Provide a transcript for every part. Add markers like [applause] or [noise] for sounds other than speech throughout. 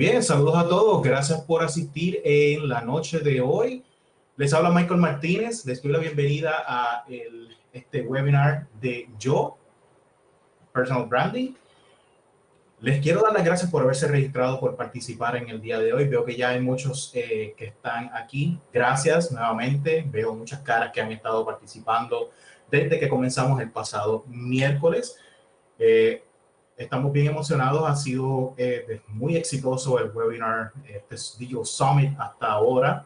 Bien, saludos a todos. Gracias por asistir en la noche de hoy. Les habla Michael Martínez. Les doy la bienvenida a este webinar de Yo, Personal Branding. Les quiero dar las gracias por haberse registrado, por participar en el día de hoy. Veo que ya hay muchos eh, que están aquí. Gracias nuevamente. Veo muchas caras que han estado participando desde que comenzamos el pasado miércoles. Eh, Estamos bien emocionados, ha sido eh, muy exitoso el webinar, este Digital Summit hasta ahora.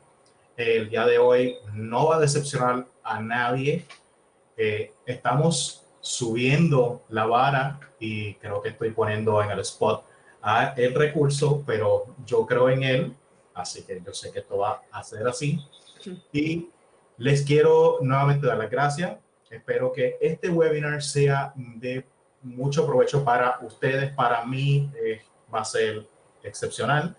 el día de hoy no va a decepcionar a nadie. Eh, estamos subiendo la vara y creo que estoy poniendo en el spot a el recurso, pero yo creo en él, así que yo sé que esto va a ser así. Y les quiero nuevamente dar las gracias. Espero que este webinar sea de mucho provecho para ustedes, para mí eh, va a ser excepcional.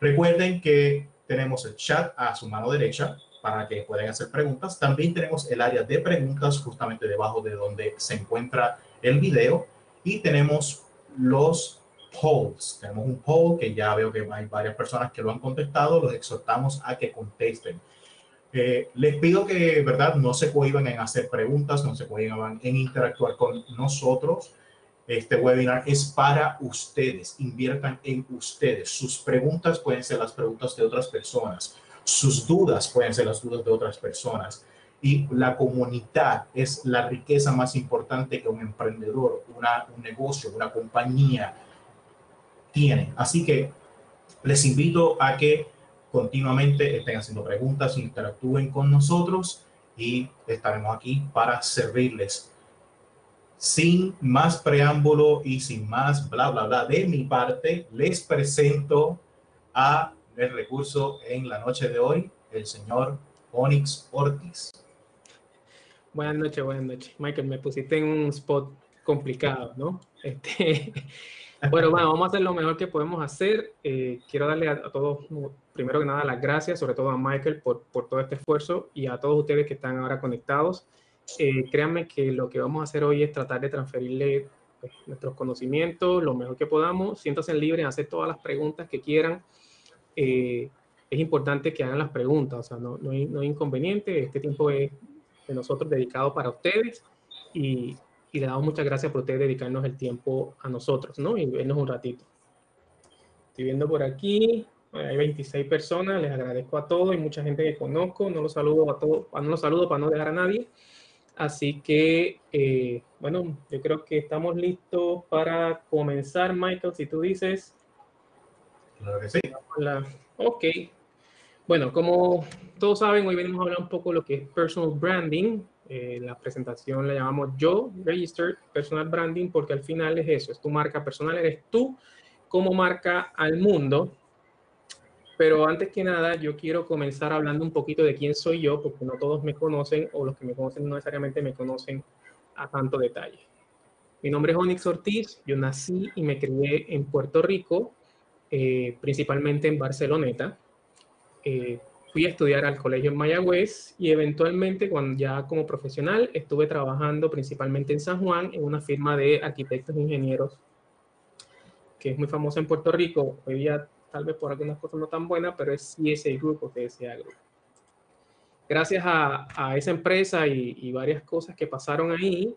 Recuerden que tenemos el chat a su mano derecha para que puedan hacer preguntas. También tenemos el área de preguntas justamente debajo de donde se encuentra el video y tenemos los polls. Tenemos un poll que ya veo que hay varias personas que lo han contestado. Los exhortamos a que contesten. Eh, les pido que, ¿verdad? No se cohiban en hacer preguntas, no se cohiban en interactuar con nosotros. Este webinar es para ustedes, inviertan en ustedes. Sus preguntas pueden ser las preguntas de otras personas, sus dudas pueden ser las dudas de otras personas. Y la comunidad es la riqueza más importante que un emprendedor, una, un negocio, una compañía tiene. Así que les invito a que continuamente estén haciendo preguntas, interactúen con nosotros y estaremos aquí para servirles sin más preámbulo y sin más bla, bla, bla de mi parte, les presento a el recurso en la noche de hoy, el señor Onyx Ortiz. Buenas noches, buenas noches. Michael, me pusiste en un spot complicado, ¿no? Este, [laughs] bueno, bueno, vamos a hacer lo mejor que podemos hacer. Eh, quiero darle a, todos, primero que nada, las gracias, sobre todo a Michael por, por todo este esfuerzo y a todos ustedes que están ahora conectados. Eh, créanme que lo que vamos a hacer hoy es tratar de transferirle pues, nuestros conocimientos lo mejor que podamos. Siéntanse libres hacer todas las preguntas que quieran. Eh, es importante que hagan las preguntas, o sea, no, no, hay, no, hay, inconveniente. Este tiempo es de nosotros dedicado para ustedes y, y, le damos muchas gracias por ustedes dedicarnos el tiempo a nosotros, ¿no? Y vernos un ratito. Estoy viendo por aquí, hay 26 personas, les agradezco a todos y mucha gente que conozco, no los saludo a todos, no los saludo para no dejar a nadie. Así que, eh, bueno, yo creo que estamos listos para comenzar, Michael, si tú dices. Claro que sí. Ok. Bueno, como todos saben, hoy venimos a hablar un poco de lo que es personal branding. Eh, la presentación la llamamos Yo Registered Personal Branding porque al final es eso, es tu marca personal, eres tú como marca al mundo pero antes que nada, yo quiero comenzar hablando un poquito de quién soy yo, porque no todos me conocen o los que me conocen no necesariamente me conocen a tanto detalle. Mi nombre es Onyx Ortiz, yo nací y me crié en Puerto Rico, eh, principalmente en Barceloneta. Eh, fui a estudiar al colegio en Mayagüez y eventualmente, cuando ya como profesional, estuve trabajando principalmente en San Juan en una firma de arquitectos e ingenieros que es muy famosa en Puerto Rico. Hoy día tal vez por algunas cosas no tan buenas, pero es CSA Group o TSA Group. Gracias a, a esa empresa y, y, varias cosas que pasaron ahí,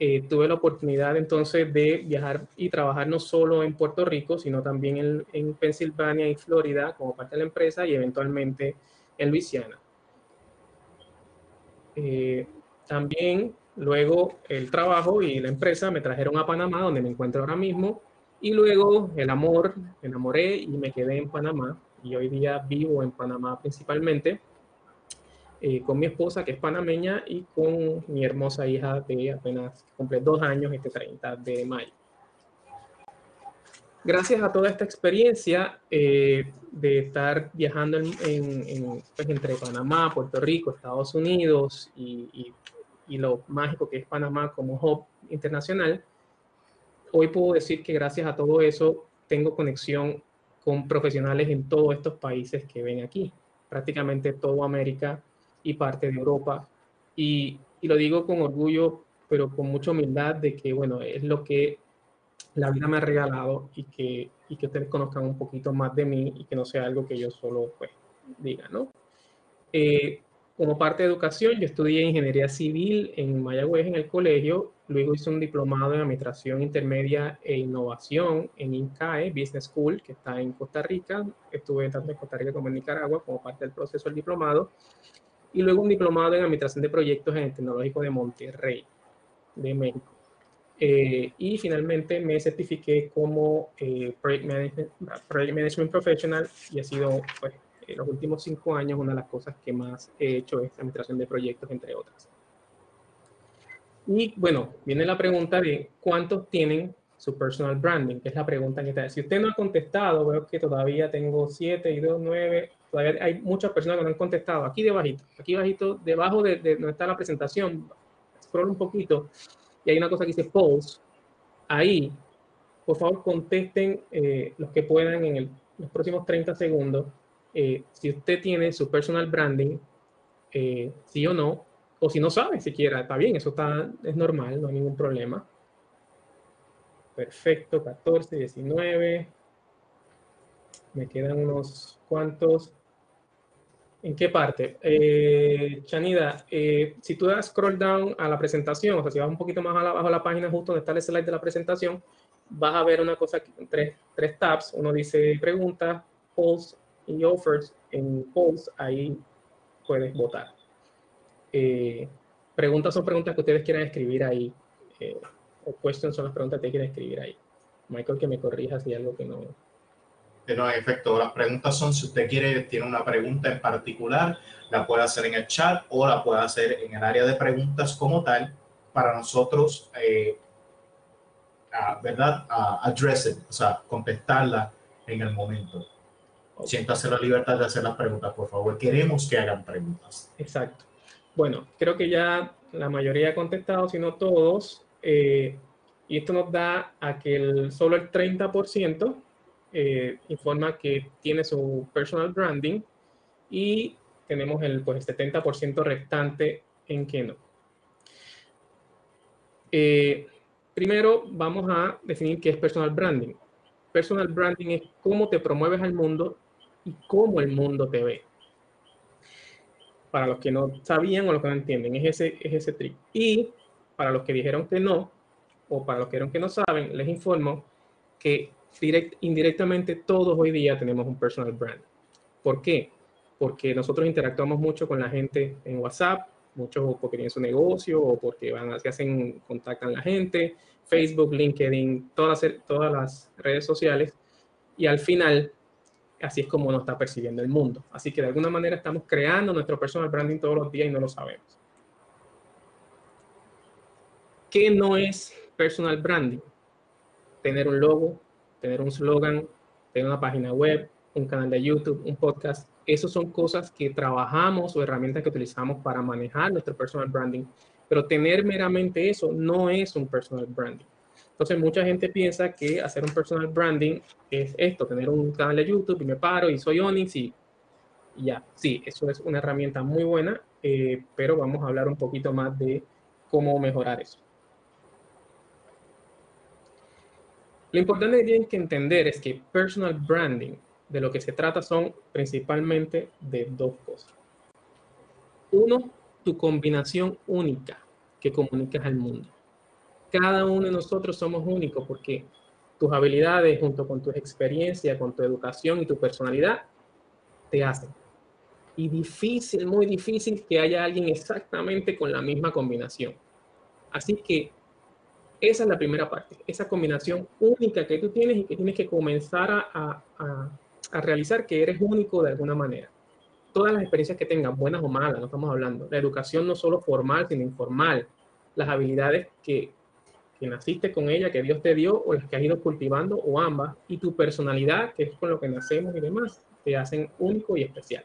eh, tuve la oportunidad entonces de viajar y trabajar no solo en Puerto Rico, sino también en, en Pensilvania y Florida como parte de la empresa y eventualmente en Luisiana. Eh, también luego el trabajo y la empresa me trajeron a Panamá, donde me encuentro ahora mismo, y luego el amor, me enamoré y me quedé en Panamá. Y hoy día vivo en Panamá principalmente eh, con mi esposa que es panameña y con mi hermosa hija de apenas cumple dos años este 30 de mayo. Gracias a toda esta experiencia eh, de estar viajando en, en, en, pues, entre Panamá, Puerto Rico, Estados Unidos y, y, y lo mágico que es Panamá como hub internacional, hoy puedo decir que gracias a todo eso tengo conexión con profesionales en todos estos países que ven aquí, prácticamente toda América y parte de Europa. Y, y, lo digo con orgullo, pero con mucha humildad de que, bueno, es lo que la vida me ha regalado y que, y que ustedes conozcan un poquito más de mí y que no sea algo que yo solo pues diga, ¿no? Eh, como parte de educación, yo estudié ingeniería civil en Mayagüez en el colegio, luego hice un diplomado en administración intermedia e innovación en INCAE Business School, que está en Costa Rica. Estuve tanto en Costa Rica como en Nicaragua como parte del proceso del diplomado. Y luego un diplomado en administración de proyectos en el Tecnológico de Monterrey, de México. Eh, y finalmente me certifiqué como eh, project, management, project, Management, Professional y ha sido pues, en los últimos cinco años una de las cosas que más he hecho es administración de proyectos, entre otras. Y bueno, viene la pregunta de cuántos tienen su personal branding, que es la pregunta que está. Si usted no ha contestado, veo que todavía tengo siete y dos, nueve, todavía hay muchas personas que no han contestado. Aquí debajito, aquí bajito, debajo de, donde está la presentación, scroll un poquito, y hay una cosa que dice polls. Ahí, por favor, contesten eh, los que puedan en los próximos 30 segundos eh, si usted tiene su personal branding, eh, sí o no, o si no sabe siquiera, está bien, eso está, es normal, no hay ningún problema. Perfecto, 14, 19. Me quedan unos cuantos. ¿En qué parte? Eh, Chanida, eh, si tú das scroll down a la presentación, o sea, si vas un poquito más abajo a la página justo donde está el slide de la presentación, vas a ver una cosa, tres, tres tabs. Uno dice preguntas, polls, y offers en polls, ahí puedes votar. Eh, preguntas son preguntas que ustedes quieran escribir ahí. Eh, o questions son las preguntas que quieren escribir ahí. Michael, que me corrija si algo que no... Pero en efecto, las preguntas son, si usted quiere, tiene una pregunta en particular, la puede hacer en el chat o la puede hacer en el área de preguntas como tal, para nosotros, eh, ¿verdad? A address it, o sea, contestarla en el momento siéntase la libertad de hacer las preguntas, por favor. Queremos que hagan preguntas. Exacto. Bueno, creo que ya la mayoría ha contestado, si no todos. Eh, y esto nos da a que el, solo el 30% eh, informa que tiene su personal branding y tenemos el pues, 70% restante en que no. Eh, primero vamos a definir qué es personal branding. Personal branding es cómo te promueves al mundo y cómo el mundo te ve. Para los que no sabían o los que no entienden, es ese, es ese trick. Y para los que dijeron que no, o para los que dijeron que no saben, les informo que direct, indirectamente todos hoy día tenemos un personal brand. ¿Por qué? Porque nosotros interactuamos mucho con la gente en WhatsApp, muchos porque tienen su negocio o porque van, se hacen, contactan a la gente, Facebook, LinkedIn, todas todas las redes sociales. Y al final, así es como nos está percibiendo el mundo. Así que de alguna manera estamos creando nuestro personal branding todos los días y no lo sabemos. ¿Qué no es personal branding? Tener un logo, tener un slogan, tener una página web, un canal de YouTube, un podcast. Esas son cosas que trabajamos o herramientas que utilizamos para manejar nuestro personal branding. Pero tener meramente eso no es un personal branding. Entonces, mucha gente piensa que hacer un personal branding es esto, tener un canal de YouTube y me paro y soy Onyx y, ya. Sí, eso es una herramienta muy buena, eh, pero vamos a hablar un poquito más de cómo mejorar eso. Lo importante que tienen que entender es que personal branding, de lo que se trata son principalmente de dos cosas. Uno, tu combinación única que comunicas al mundo cada uno de nosotros somos únicos porque tus habilidades junto con tu experiencia, con tu educación y tu personalidad te hacen. Y difícil, muy difícil que haya alguien exactamente con la misma combinación. Así que esa es la primera parte, esa combinación única que tú tienes y que tienes que comenzar a, a, a realizar que eres único de alguna manera. Todas las experiencias que tengas, buenas o malas, no estamos hablando. La educación no solo formal, sino informal. Las habilidades que que naciste con ella, que Dios te dio, o las que has ido cultivando, o ambas, y tu personalidad, que es con lo que nacemos y demás, te hacen único y especial.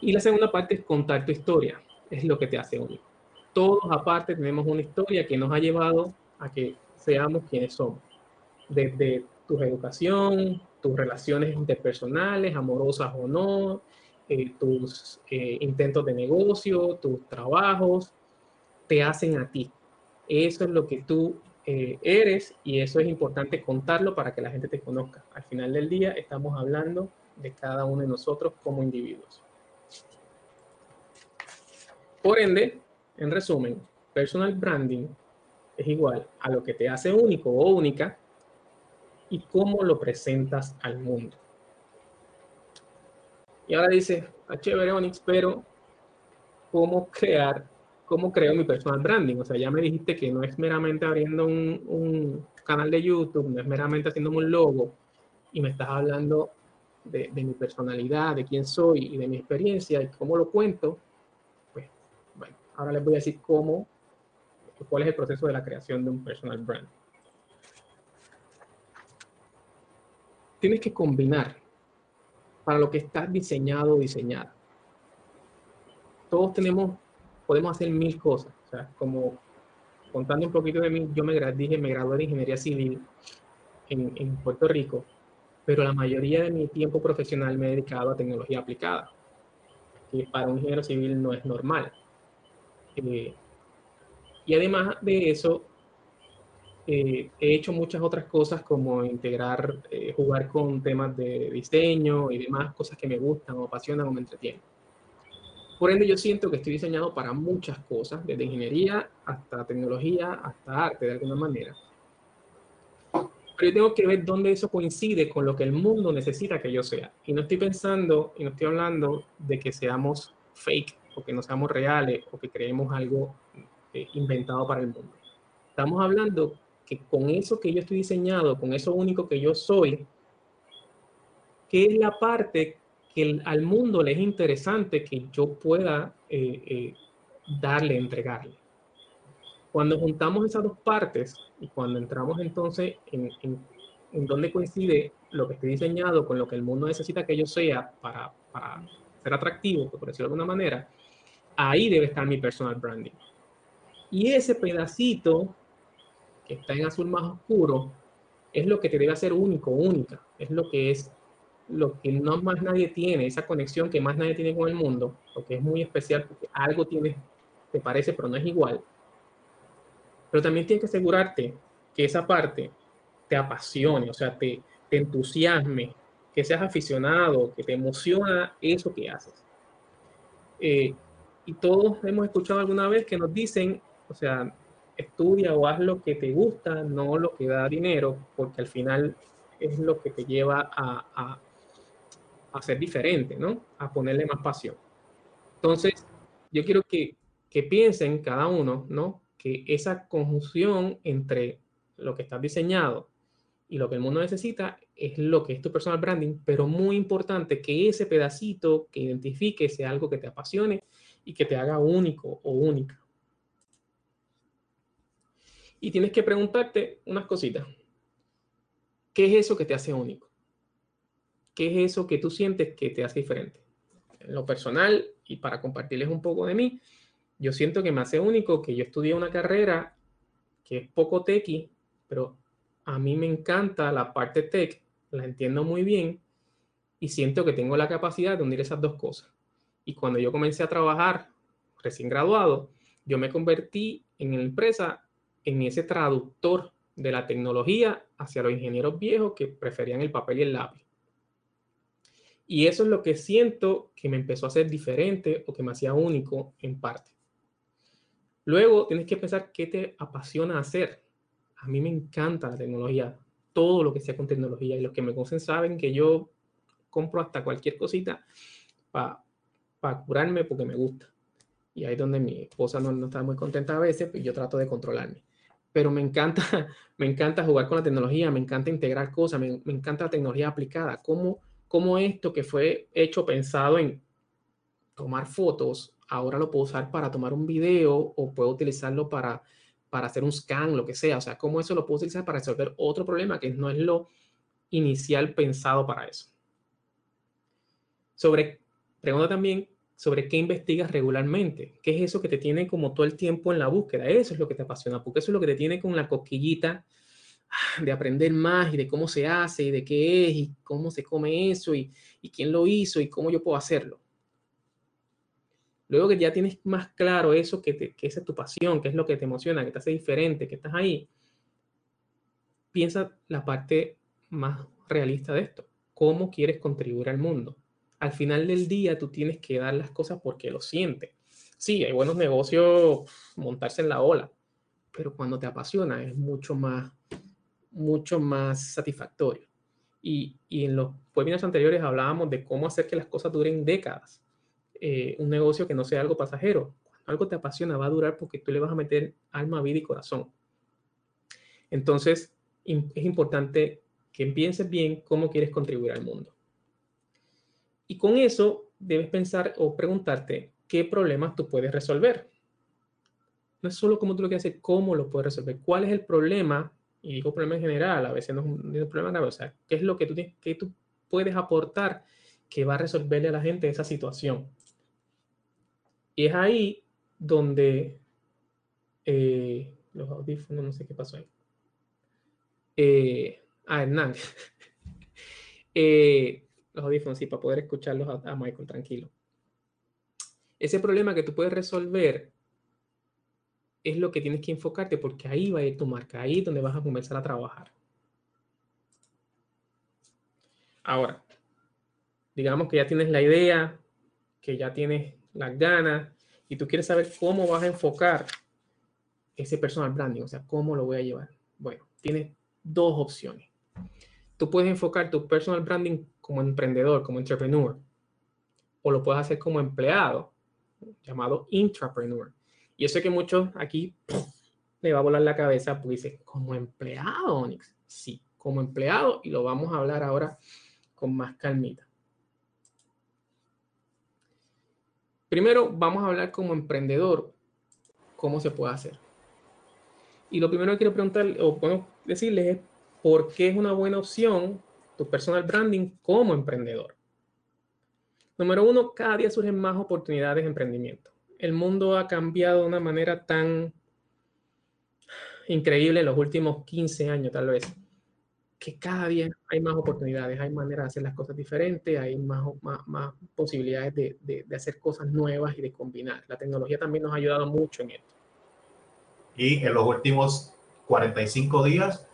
Y la segunda parte es contar tu historia, es lo que te hace único. Todos aparte tenemos una historia que nos ha llevado a que seamos quienes somos. Desde tu educación, tus relaciones interpersonales, amorosas o no, eh, tus eh, intentos de negocio, tus trabajos, te hacen a ti. Eso es lo que tú eh, eres y eso es importante contarlo para que la gente te conozca. Al final del día estamos hablando de cada uno de nosotros como individuos. Por ende, en resumen, personal branding es igual a lo que te hace único o única y cómo lo presentas al mundo. Y ahora dice, ah, pero ¿cómo crear, cómo creo mi personal branding? O sea, ya me dijiste que no es meramente abriendo un, canal de YouTube, no es meramente haciéndome un logo y me estás hablando de, de mi personalidad, de quién soy y de mi experiencia y cómo lo cuento. Pues, ahora les voy a decir cómo cuál es el proceso de la creación de un personal brand. Tienes que combinar para lo que está diseñado o diseñada. Todos tenemos, podemos hacer mil cosas. O sea, como contando un poquito de mí, yo me dije, me gradué de ingeniería civil en, Puerto Rico, pero la mayoría de mi tiempo profesional me he dedicado a tecnología aplicada, que para un ingeniero civil no es normal. Eh, y además de eso, eh, he hecho muchas otras cosas como integrar, eh, jugar con temas de diseño y demás, cosas que me gustan o apasionan o me entretienen. Por ende, yo siento que estoy diseñado para muchas cosas, desde ingeniería hasta tecnología, hasta arte de alguna manera. Pero yo tengo que ver dónde eso coincide con lo que el mundo necesita que yo sea. Y no estoy pensando y no estoy hablando de que seamos fake o que no seamos reales o que creemos algo eh, inventado para el mundo. Estamos hablando que con eso que yo estoy diseñado, con eso único que yo soy, ¿qué es la parte que al mundo le es interesante que yo pueda eh, eh, darle, entregarle? Cuando juntamos esas dos partes y cuando entramos entonces en, en, en dónde coincide lo que estoy diseñado con lo que el mundo necesita que yo sea para, para ser atractivo, por decirlo de alguna manera, ahí debe estar mi personal branding. Y ese pedacito que está en azul más oscuro es lo que te debe hacer único, única. Es lo que es lo que no más nadie tiene, esa conexión que más nadie tiene con el mundo, lo que es muy especial porque algo tiene, te parece, pero no es igual. Pero también tienes que asegurarte que esa parte te apasione, o sea, te, te entusiasme, que seas aficionado, que te emociona eso que haces. Eh, y todos hemos escuchado alguna vez que nos dicen, o sea, estudia o haz lo que te gusta, no lo que da dinero, porque al final es lo que te lleva a, a, ser diferente, ¿no? A ponerle más pasión. Entonces, yo quiero que, que piensen cada uno, ¿no? Que esa conjunción entre lo que está diseñado y lo que el mundo necesita es lo que es tu personal branding, pero muy importante que ese pedacito que identifique sea algo que te apasione y que te haga único o única. Y tienes que preguntarte unas cositas. ¿Qué es eso que te hace único? ¿Qué es eso que tú sientes que te hace diferente? En lo personal, y para compartirles un poco de mí, yo siento que me hace único que yo estudié una carrera que es poco techy, pero a mí me encanta la parte tech, la entiendo muy bien y siento que tengo la capacidad de unir esas dos cosas. Y cuando yo comencé a trabajar recién graduado, yo me convertí en la empresa en ese traductor de la tecnología hacia los ingenieros viejos que preferían el papel y el lápiz. Y eso es lo que siento que me empezó a hacer diferente o que me hacía único en parte. Luego tienes que pensar qué te apasiona hacer. A mí me encanta la tecnología, todo lo que sea con tecnología. Y los que me conocen saben que yo compro hasta cualquier cosita para curarme porque me gusta. Y ahí es donde mi esposa no, no está muy contenta a veces, pues yo trato de controlarme pero me encanta, [laughs] me encanta jugar con la tecnología, me encanta integrar cosas, me, encanta la tecnología aplicada. ¿Cómo, ¿Cómo, esto que fue hecho pensado en tomar fotos, ahora lo puedo usar para tomar un video o puedo utilizarlo para, para hacer un scan, lo que sea? O sea, ¿cómo eso lo puedo utilizar para resolver otro problema que no es lo inicial pensado para eso? Sobre, pregunta también, sobre qué investigas regularmente, qué es eso que te tiene como todo el tiempo en la búsqueda, eso es lo que te apasiona, porque eso es lo que te tiene con la cosquillita ah, de aprender más y de cómo se hace y de qué es y cómo se come eso y, y quién lo hizo y cómo yo puedo hacerlo. Luego que ya tienes más claro eso, que, que esa es tu pasión, que es lo que te emociona, que te hace diferente, que estás ahí, piensa la parte más realista de esto. ¿Cómo quieres contribuir al mundo? Al final del día tú tienes que dar las cosas porque lo sientes. Sí, hay buenos negocios, montarse en la ola, pero cuando te apasiona es mucho más, mucho más satisfactorio. Y, y en los webinars anteriores hablábamos de cómo hacer que las cosas duren décadas. Eh, un negocio que no sea algo pasajero. Cuando algo te apasiona va a durar porque tú le vas a meter alma, vida y corazón. Entonces, es importante que pienses bien cómo quieres contribuir al mundo. Y con eso debes pensar o preguntarte qué problemas tú puedes resolver. No es solo cómo tú lo quieres hacer, cómo lo puedes resolver. ¿Cuál es el problema? Y digo problema en general, a veces no es un, problema grave. O sea, ¿qué es lo que tú, que tú puedes aportar que va a resolverle a la gente esa situación? Y es ahí donde eh, los audífonos, no sé qué pasó ahí. Eh, ah, Hernán. [laughs] eh, los audífonos, sí, para poder escucharlos a, Michael tranquilo. Ese problema que tú puedes resolver es lo que tienes que enfocarte porque ahí va a ir tu marca, ahí es donde vas a comenzar a trabajar. Ahora, digamos que ya tienes la idea, que ya tienes las ganas y tú quieres saber cómo vas a enfocar ese personal branding, o sea, cómo lo voy a llevar. Bueno, tienes dos opciones. Tú puedes enfocar tu personal branding como emprendedor, como entrepreneur, o lo puedes hacer como empleado, llamado intrapreneur. Y yo sé que muchos aquí le va a volar la cabeza porque dice, como empleado, Onyx. Sí, como empleado, y lo vamos a hablar ahora con más calmita. Primero, vamos a hablar como emprendedor, cómo se puede hacer. Y lo primero que quiero preguntar, o bueno, decirles es, ¿por qué es una buena opción tu personal branding como emprendedor? Número uno, cada día surgen más oportunidades de emprendimiento. El mundo ha cambiado de una manera tan increíble en los últimos 15 años, tal vez que cada día hay más oportunidades, hay maneras de hacer las cosas diferentes, hay más, más, posibilidades de, de, hacer cosas nuevas y de combinar. La tecnología también nos ha ayudado mucho en esto. Y en los últimos 45 días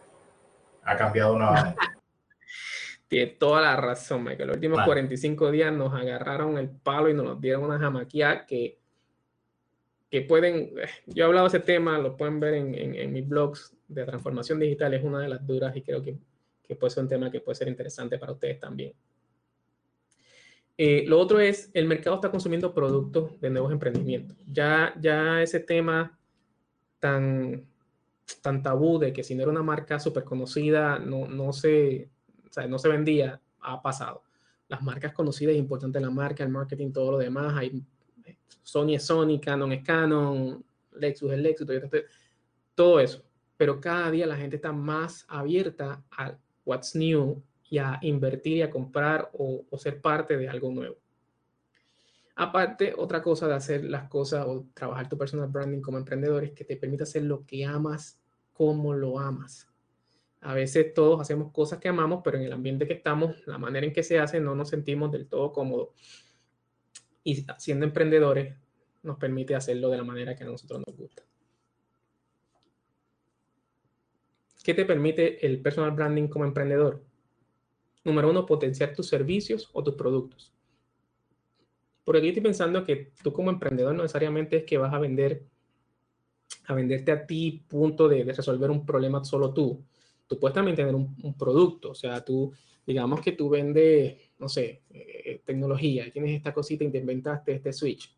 ha cambiado nuevamente. [laughs] Tiene toda la razón, Michael. Los últimos 45 días nos agarraron el palo y nos dieron una jamaquía que, que pueden, yo he hablado de ese tema, lo pueden ver en, en, en mis blogs de transformación digital, es una de las duras y creo que que puede ser un tema que puede ser interesante para ustedes también. Eh, lo otro es, el mercado está consumiendo productos de nuevos emprendimientos. Ya, ya ese tema tan, tan tabú de que si no era una marca súper conocida, no, no, se, no se vendía, ha pasado. Las marcas conocidas, es importante la marca, el marketing, todo lo demás. Hay, Sony es Sony, Canon es Canon, Lexus es Lexus, todo eso. Pero cada día la gente está más abierta a what's new y a invertir y a comprar o, ser parte de algo nuevo. Aparte, otra cosa de hacer las cosas o trabajar tu personal branding como emprendedor es que te permite hacer lo que amas como lo amas. A veces todos hacemos cosas que amamos, pero en el ambiente que estamos, la manera en que se hace, no nos sentimos del todo cómodos. Y siendo emprendedores, nos permite hacerlo de la manera que a nosotros nos gusta. ¿Qué te permite el personal branding como emprendedor? Número uno, potenciar tus servicios o tus productos. Por aquí estoy pensando que tú como emprendedor no necesariamente es que vas a vender, a venderte a ti, punto de, resolver un problema solo tú. Tú puedes también tener un, producto, o sea, tú, digamos que tú vendes, no sé, eh, tecnología, tienes esta cosita y te inventaste este switch.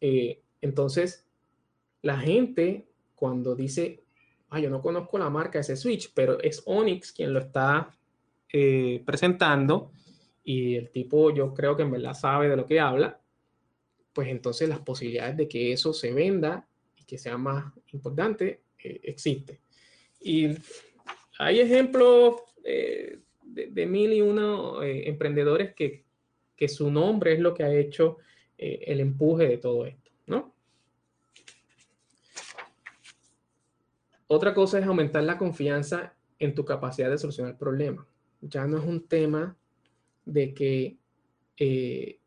Eh, entonces, la gente cuando dice, Ah, yo no conozco la marca de ese switch, pero es Onyx quien lo está eh, presentando y el tipo yo creo que en verdad sabe de lo que habla, pues entonces las posibilidades de que eso se venda y que sea más importante eh, existe. Y hay ejemplos eh, de, mil y uno emprendedores que, que, su nombre es lo que ha hecho el empuje de todo esto, ¿no? Otra cosa es aumentar la confianza en tu capacidad de solucionar problemas. Ya no es un tema de que, eh,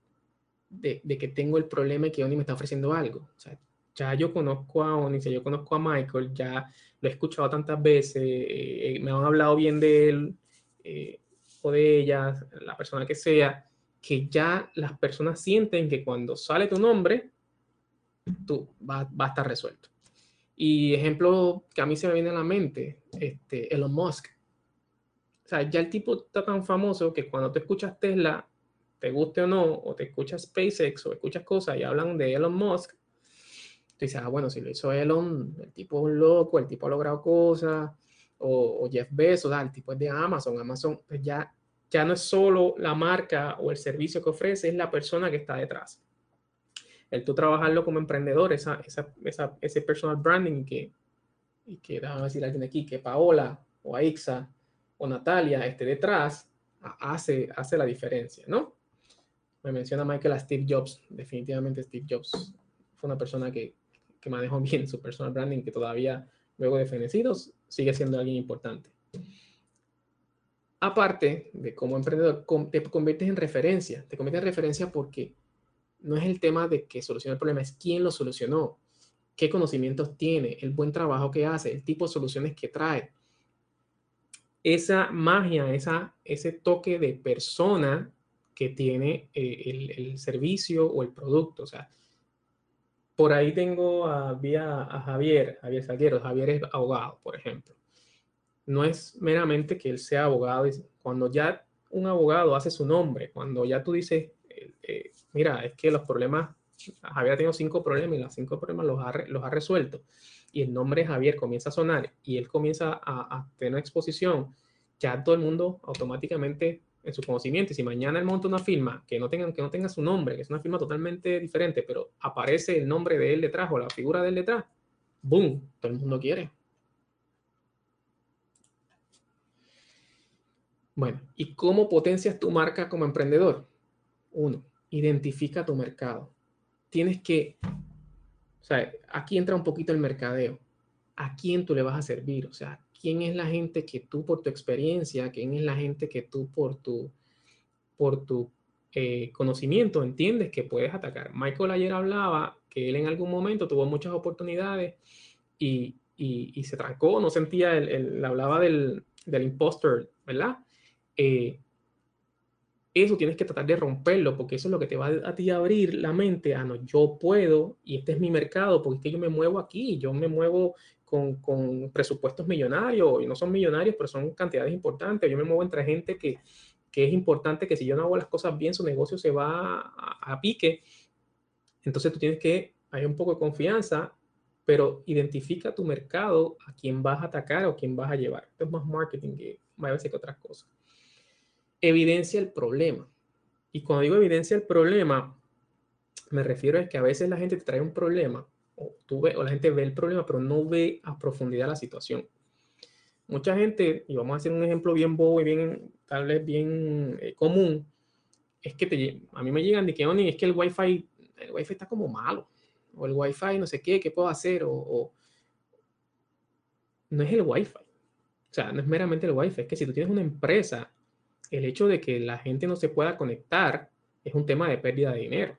de, que tengo el problema y que Oni me está ofreciendo algo. O sea, ya yo conozco a Onyx, yo conozco a Michael, ya lo he escuchado tantas veces, eh, eh, me han hablado bien de él eh, o de ella, la persona que sea, que ya las personas sienten que cuando sale tu nombre, tú va, va a estar resuelto. Y ejemplo que a mí se me viene a la mente, este, Elon Musk. O sea, ya el tipo está tan famoso que cuando te escuchas Tesla, te guste o no, o te escuchas SpaceX o escuchas cosas y hablan de Elon Musk, tú dices, ah, bueno, si lo hizo Elon, el tipo es un loco, el tipo ha logrado cosas, o, Jeff Bezos, el tipo es de Amazon, Amazon, pues ya, ya no es solo la marca o el servicio que ofrece, es la persona que está detrás. El tú trabajarlo como emprendedor, esa, esa, esa, ese personal branding que, y que, déjame decir alguien aquí, que Paola o Aixa o Natalia esté detrás, hace, hace la diferencia, ¿no? Me menciona Michael a Steve Jobs, definitivamente Steve Jobs fue una persona que, que manejó [laughs] bien su personal branding, que todavía luego de fenecidos sigue siendo alguien importante. Aparte de como emprendedor, te conviertes en referencia. Te conviertes en referencia porque no es el tema de que soluciona el problema, es quién lo solucionó, qué conocimientos tiene, el buen trabajo que hace, el tipo de soluciones que trae. Esa magia, esa, ese toque de persona que tiene eh, el, el, servicio o el producto. O sea, por ahí tengo a, a Javier, Javier Salguero. Javier es abogado, por ejemplo. No es meramente que él sea abogado. Cuando ya un abogado hace su nombre, cuando ya tú dices, eh, eh, mira, es que los problemas, Javier ha tenido cinco problemas y los cinco problemas los ha, resuelto, y el nombre Javier comienza a sonar y él comienza a tener exposición, ya todo el mundo automáticamente en su conocimiento. Y si mañana él monta una firma que no, tenga, que no tenga su nombre, que es una firma totalmente diferente, pero aparece el nombre de él detrás o la figura de él detrás, ¡boom! Todo el mundo quiere. Bueno, ¿y cómo potencias tu marca como emprendedor? Uno, identifica tu mercado. Tienes que, o sea, aquí entra un poquito el mercadeo. ¿A quién tú le vas a servir? O sea, quién es la gente que tú por tu experiencia, quién es la gente que tú por tu, por tu eh, conocimiento entiendes que puedes atacar. Michael ayer hablaba que él en algún momento tuvo muchas oportunidades y, y, se trancó, no sentía, el, hablaba del, del impostor, ¿verdad? Eh, eso tienes que tratar de romperlo porque eso es lo que te va a, ti a abrir la mente a no, yo puedo y este es mi mercado porque es que yo me muevo aquí, yo me muevo con, con, presupuestos millonarios, y no son millonarios, pero son cantidades importantes. Yo me muevo entre gente que, que es importante que si yo no hago las cosas bien, su negocio se va a, a pique. Entonces tú tienes que, hay un poco de confianza, pero identifica tu mercado, a quién vas a atacar o quién vas a llevar. Esto es más marketing que a veces que otras cosas. Evidencia el problema. Y cuando digo evidencia el problema, me refiero a que a veces la gente te trae un problema o, tú o la gente ve el problema, pero no ve a profundidad la situación. Mucha gente, y vamos a hacer un ejemplo bien bobo y bien, tal vez bien eh, común, es que te, a mí me llegan de que, es que el Wi-Fi, el Wi-Fi está como malo, o el Wi-Fi no sé qué, qué puedo hacer, o, o no es el Wi-Fi. O sea, no es meramente el Wi-Fi, es que si tú tienes una empresa, el hecho de que la gente no se pueda conectar es un tema de pérdida de dinero.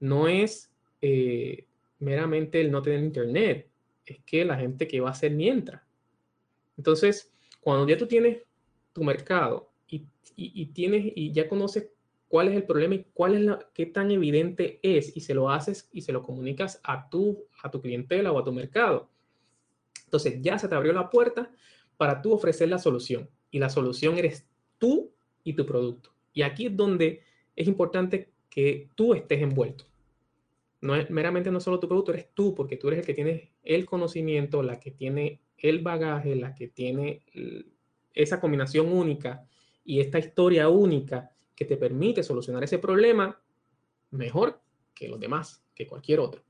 No es eh, meramente el no tener internet, es que la gente que va a hacer mientras. Entonces, cuando ya tú tienes tu mercado y, y, tienes y ya conoces cuál es el problema y cuál es la, qué tan evidente es y se lo haces y se lo comunicas a tu, a tu clientela o a tu mercado. Entonces ya se te abrió la puerta para tú ofrecer la solución y la solución eres tú y tu producto. Y aquí es donde es importante que tú estés envuelto no meramente no solo tu producto, eres tú, porque tú eres el que tiene el conocimiento, la que tiene el bagaje, la que tiene esa combinación única y esta historia única que te permite solucionar ese problema mejor que los demás, que cualquier otro.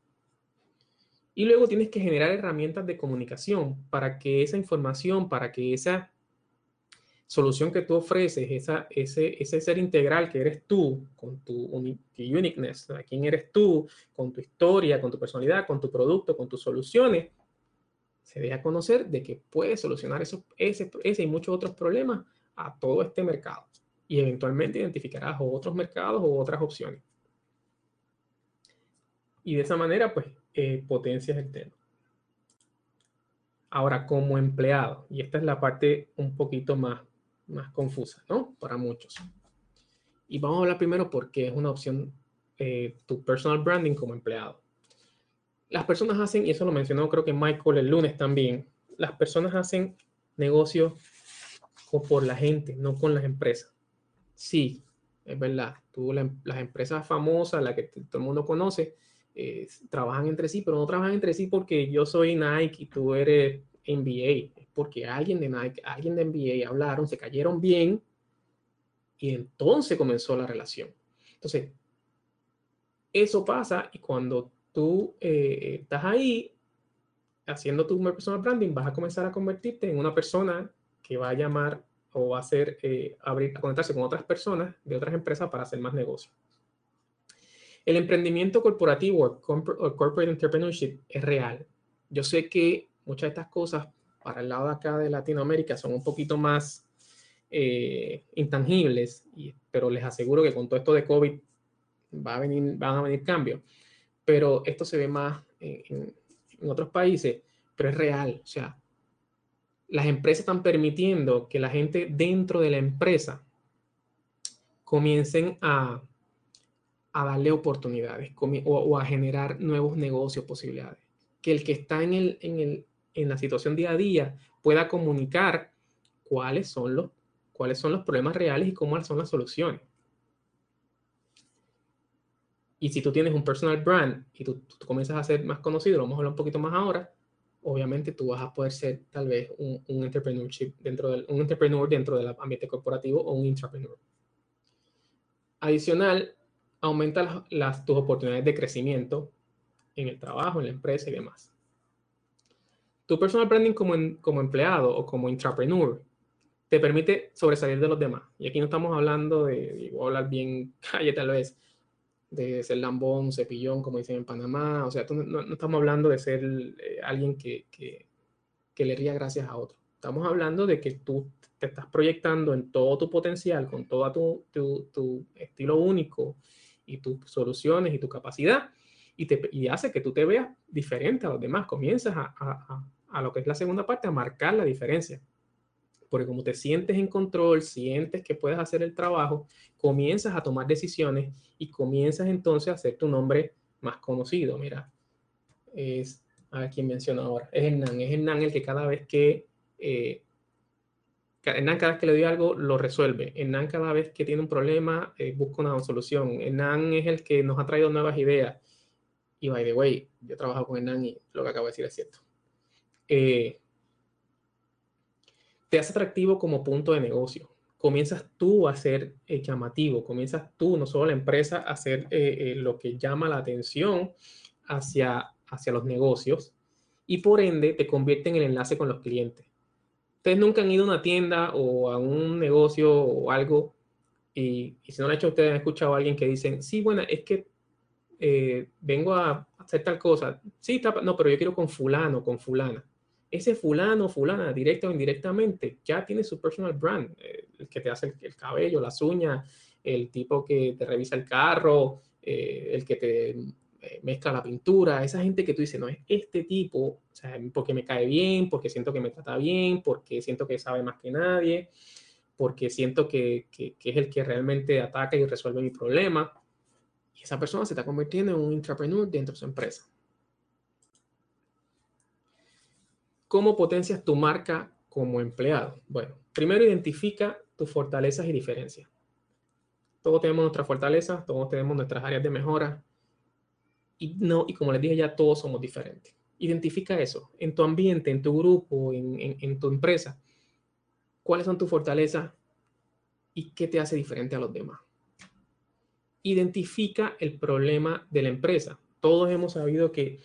Y luego tienes que generar herramientas de comunicación para que esa información, para que esa solución que tú ofreces, esa, ese, ese ser integral que eres tú, con tu uniqueness, quién eres tú, con tu historia, con tu personalidad, con tu producto, con tus soluciones, se deja conocer de que puedes solucionar eso, ese, ese y muchos otros problemas a todo este mercado. Y eventualmente identificarás otros mercados o otras opciones. Y de esa manera, pues, eh, potencias el tema. Ahora, como empleado, y esta es la parte un poquito más, más confusa, ¿no? Para muchos. Y vamos a hablar primero por qué es una opción eh, tu personal branding como empleado. Las personas hacen, y eso lo mencionó creo que Michael el lunes también, las personas hacen negocios por la gente, no con las empresas. Sí, es verdad. Tú, las empresas famosas, las que todo el mundo conoce, eh, trabajan entre sí, pero no trabajan entre sí porque yo soy Nike tú eres NBA. Es porque alguien de Nike, alguien de NBA hablaron, se cayeron bien y entonces comenzó la relación. Entonces, eso pasa y cuando tú eh, estás ahí haciendo tu personal branding, vas a comenzar a convertirte en una persona que va a llamar o va a hacer, eh, abrir, a conectarse con otras personas de otras empresas para hacer más negocio. El emprendimiento corporativo o corporate entrepreneurship es real. Yo sé que muchas de estas cosas para el lado de acá de Latinoamérica son un poquito más eh, intangibles, pero les aseguro que con todo esto de COVID va a venir, van a venir cambios. Pero esto se ve más en, otros países, pero es real. O sea, las empresas están permitiendo que la gente dentro de la empresa comiencen a, darle oportunidades o, a generar nuevos negocios, posibilidades. Que el que está en, el, en, en la situación día a día pueda comunicar cuáles son, los, cuáles son los problemas reales y cómo son las soluciones. Y si tú tienes un personal brand y tú, tú comienzas a ser más conocido, lo vamos a hablar un poquito más ahora, obviamente tú vas a poder ser tal vez un, un entrepreneurship dentro del, un entrepreneur dentro del ambiente corporativo o un intrapreneur. Adicional, aumenta las, tus oportunidades de crecimiento en el trabajo, en la empresa y demás. Tu personal branding como, como empleado o como intrapreneur te permite sobresalir de los demás. Y aquí no estamos hablando de, a hablar bien [laughs] calle tal vez, de ser lambón, cepillón, como dicen en Panamá. O sea, no, estamos hablando de ser eh, alguien que, que, que, le ría gracias a otro. Estamos hablando de que tú te estás proyectando en todo tu potencial, con todo tu, tu, tu estilo único y tus soluciones y tu capacidad, y, te, y hace que tú te veas diferente a los demás. Comienzas a, a lo que es la segunda parte, a marcar la diferencia porque como te sientes en control, sientes que puedes hacer el trabajo, comienzas a tomar decisiones y comienzas entonces a hacer tu nombre más conocido. Mira, es, a ver quién menciona ahora, es Hernán, es Hernán el que cada vez que, eh, Hernán cada vez que le doy algo lo resuelve, Hernán cada vez que tiene un problema eh, busca una solución, Hernán es el que nos ha traído nuevas ideas. Y by the way, yo trabajo con Hernán y lo que acabo de decir es cierto. Eh, te hace atractivo como punto de negocio. Comienzas tú a ser eh, llamativo, comienzas tú, no solo la empresa, a hacer eh, eh, lo que llama la atención hacia, hacia los negocios y por ende te convierte en el enlace con los clientes. Ustedes nunca han ido a una tienda o a un negocio o algo y, si no lo han hecho, ustedes han escuchado a alguien que dicen, sí, bueno, es que vengo a hacer tal cosa. Sí, no, pero yo quiero con fulano, con fulana ese fulano, fulana, directo o indirectamente, ya tiene su personal brand, eh, el que te hace el, cabello, las uñas, el tipo que te revisa el carro, eh, el que te eh, mezcla la pintura, esa gente que tú dices, no, es este tipo, o sea, porque me cae bien, porque siento que me trata bien, porque siento que sabe más que nadie, porque siento que, que, que es el que realmente ataca y resuelve mi problema. Y esa persona se está convirtiendo en un intrapreneur dentro de su empresa. ¿Cómo potencias tu marca como empleado? Bueno, primero identifica tus fortalezas y diferencias. Todos tenemos nuestras fortalezas, todos tenemos nuestras áreas de mejora. Y, no, y como les dije ya, todos somos diferentes. Identifica eso en tu ambiente, en tu grupo, en, en tu empresa. ¿Cuáles son tus fortalezas y qué te hace diferente a los demás? Identifica el problema de la empresa. Todos hemos sabido que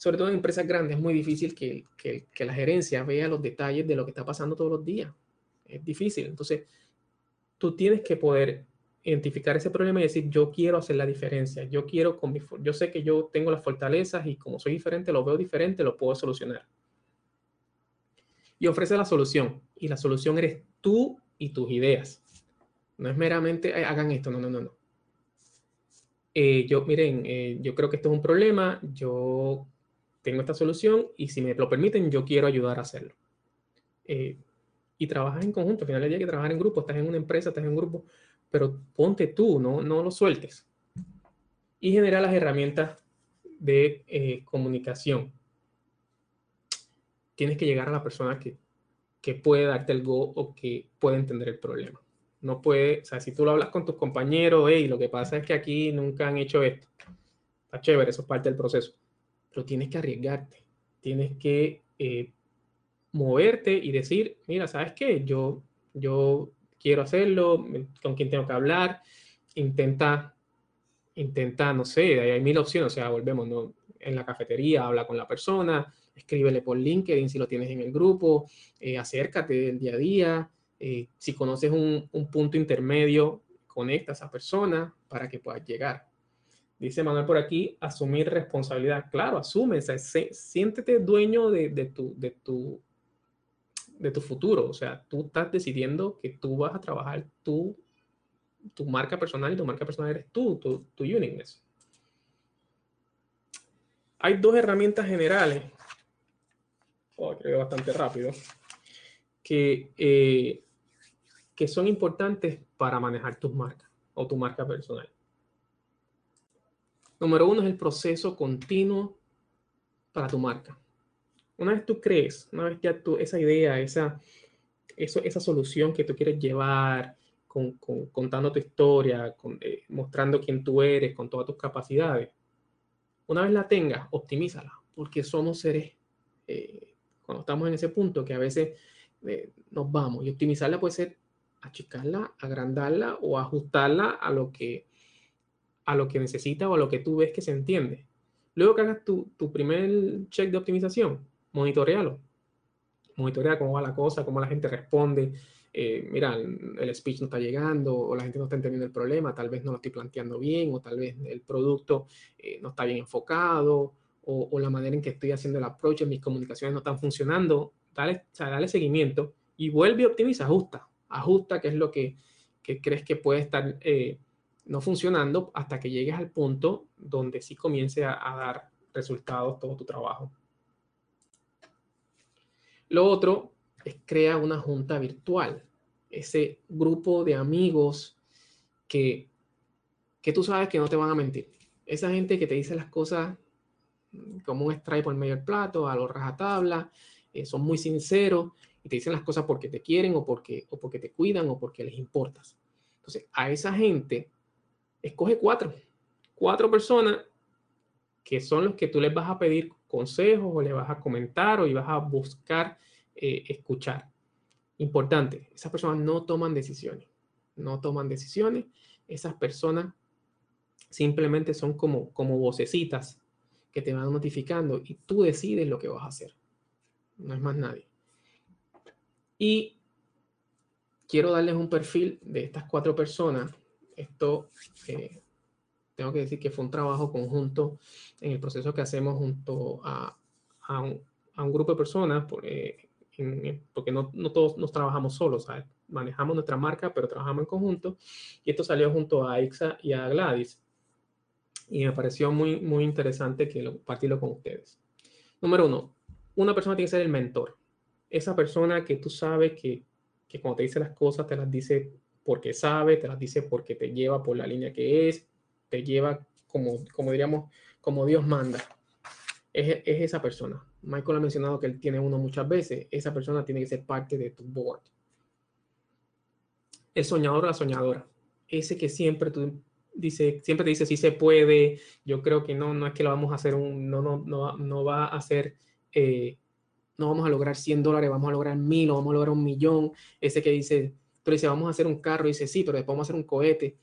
sobre todo en empresas grandes, es muy difícil que, que, la gerencia vea los detalles de lo que está pasando todos los días. Es difícil. Entonces, tú tienes que poder identificar ese problema y decir, yo quiero hacer la diferencia, yo quiero con mi, yo sé que yo tengo las fortalezas y como soy diferente, lo veo diferente, lo puedo solucionar. Y ofrece la solución. Y la solución eres tú y tus ideas. No es meramente, hagan esto, no, no, no, no. eh, yo, miren, eh, yo creo que esto es un problema, yo tengo esta solución y si me lo permiten, yo quiero ayudar a hacerlo. Eh, y trabajas en conjunto, al final del día hay que trabajar en grupo, estás en una empresa, estás en un grupo, pero ponte tú, no, no lo sueltes. Y genera las herramientas de comunicación. Tienes que llegar a la persona que, que puede darte el go o que puede entender el problema. No puede, o sea, si tú lo hablas con tus compañeros, hey, lo que pasa es que aquí nunca han hecho esto. Está chévere, eso es parte del proceso. Pero tienes que arriesgarte. Tienes que eh, moverte y decir, mira, ¿sabes qué? Yo, yo quiero hacerlo, con quién tengo que hablar. Intenta, intenta, no sé, hay mil opciones. O sea, volvemos. En la cafetería, habla con la persona, escríbele por LinkedIn si lo tienes en el grupo, eh, acércate del día a día, eh, si conoces un, punto intermedio, conecta a esa persona para que puedas llegar. Dice Manuel por aquí, asumir responsabilidad. Claro, asume, siéntete dueño de, tu, futuro. O sea, tú estás decidiendo que tú vas a trabajar tu, marca personal y tu marca personal eres tú, tu, tu. Hay dos herramientas generales. Oh, creo bastante rápido. Que eh, que son importantes para manejar tus marcas o tu marca personal. Número uno es el proceso continuo para tu marca. Una vez tú crees, una vez ya tú, esa idea, esa, eso, esa solución que tú quieres llevar, con, contando tu historia, eh, mostrando quién tú eres, con todas tus capacidades, una vez la tengas, optimízala, porque somos seres, eh, cuando estamos en ese punto, que a veces eh, nos vamos, y optimizarla puede ser achicarla, agrandarla o ajustarla a lo que a lo que necesita o a lo que tú ves que se entiende. Luego que hagas tu, tu primer check de optimización, monitorealo. Monitorea cómo va la cosa, cómo la gente responde. Eh, mira, el speech no está llegando o la gente no está entendiendo el problema, tal vez no lo estoy planteando bien o tal vez el producto eh, no está bien enfocado o, la manera en que estoy haciendo el approach mis comunicaciones no están funcionando. Dale, o sea, dale seguimiento y vuelve y optimiza, ajusta ajusta qué es lo que, crees que puede estar eh, no funcionando hasta que llegues al punto donde sí comience a, dar resultados todo tu trabajo. Lo otro es crear una junta virtual, ese grupo de amigos que, que tú sabes que no te van a mentir. Esa gente que te dice las cosas como un strike por medio del plato, a los rajatabla, eh, son muy sinceros y te dicen las cosas porque te quieren o porque, o porque te cuidan o porque les importas. Entonces, a esa gente, escoge cuatro, cuatro personas que son los que tú les vas a pedir consejos o le vas a comentar o y vas a buscar eh, escuchar. Importante, esas personas no toman decisiones, no toman decisiones, esas personas simplemente son como, como vocecitas que te van notificando y tú decides lo que vas a hacer. No es más nadie. Y quiero darles un perfil de estas cuatro personas. Esto, eh, tengo que decir que fue un trabajo conjunto en el proceso que hacemos junto a, a, un, grupo de personas, porque, porque no, no, todos nos trabajamos solos, manejamos nuestra marca, pero trabajamos en conjunto. Y esto salió junto a Ixa y a Gladys. Y me pareció muy, muy interesante que lo, compartirlo con ustedes. Número uno, una persona tiene que ser el mentor esa persona que tú sabes que, que cuando te dice las cosas te las dice porque sabe, te las dice porque te lleva por la línea que es, te lleva como, como diríamos, como Dios manda. Es, es, esa persona. Michael ha mencionado que él tiene uno muchas veces. Esa persona tiene que ser parte de tu board. El soñador o la soñadora. Ese que siempre tú dice, siempre te dice si se puede. Yo creo que no, no es que lo vamos a hacer un, no, no, no, no va a ser eh, no vamos a lograr 100 dólares, vamos a lograr mil o vamos a lograr un millón. Ese que dice, pero dice, vamos a hacer un carro, dice, sí, pero después vamos a hacer un cohete.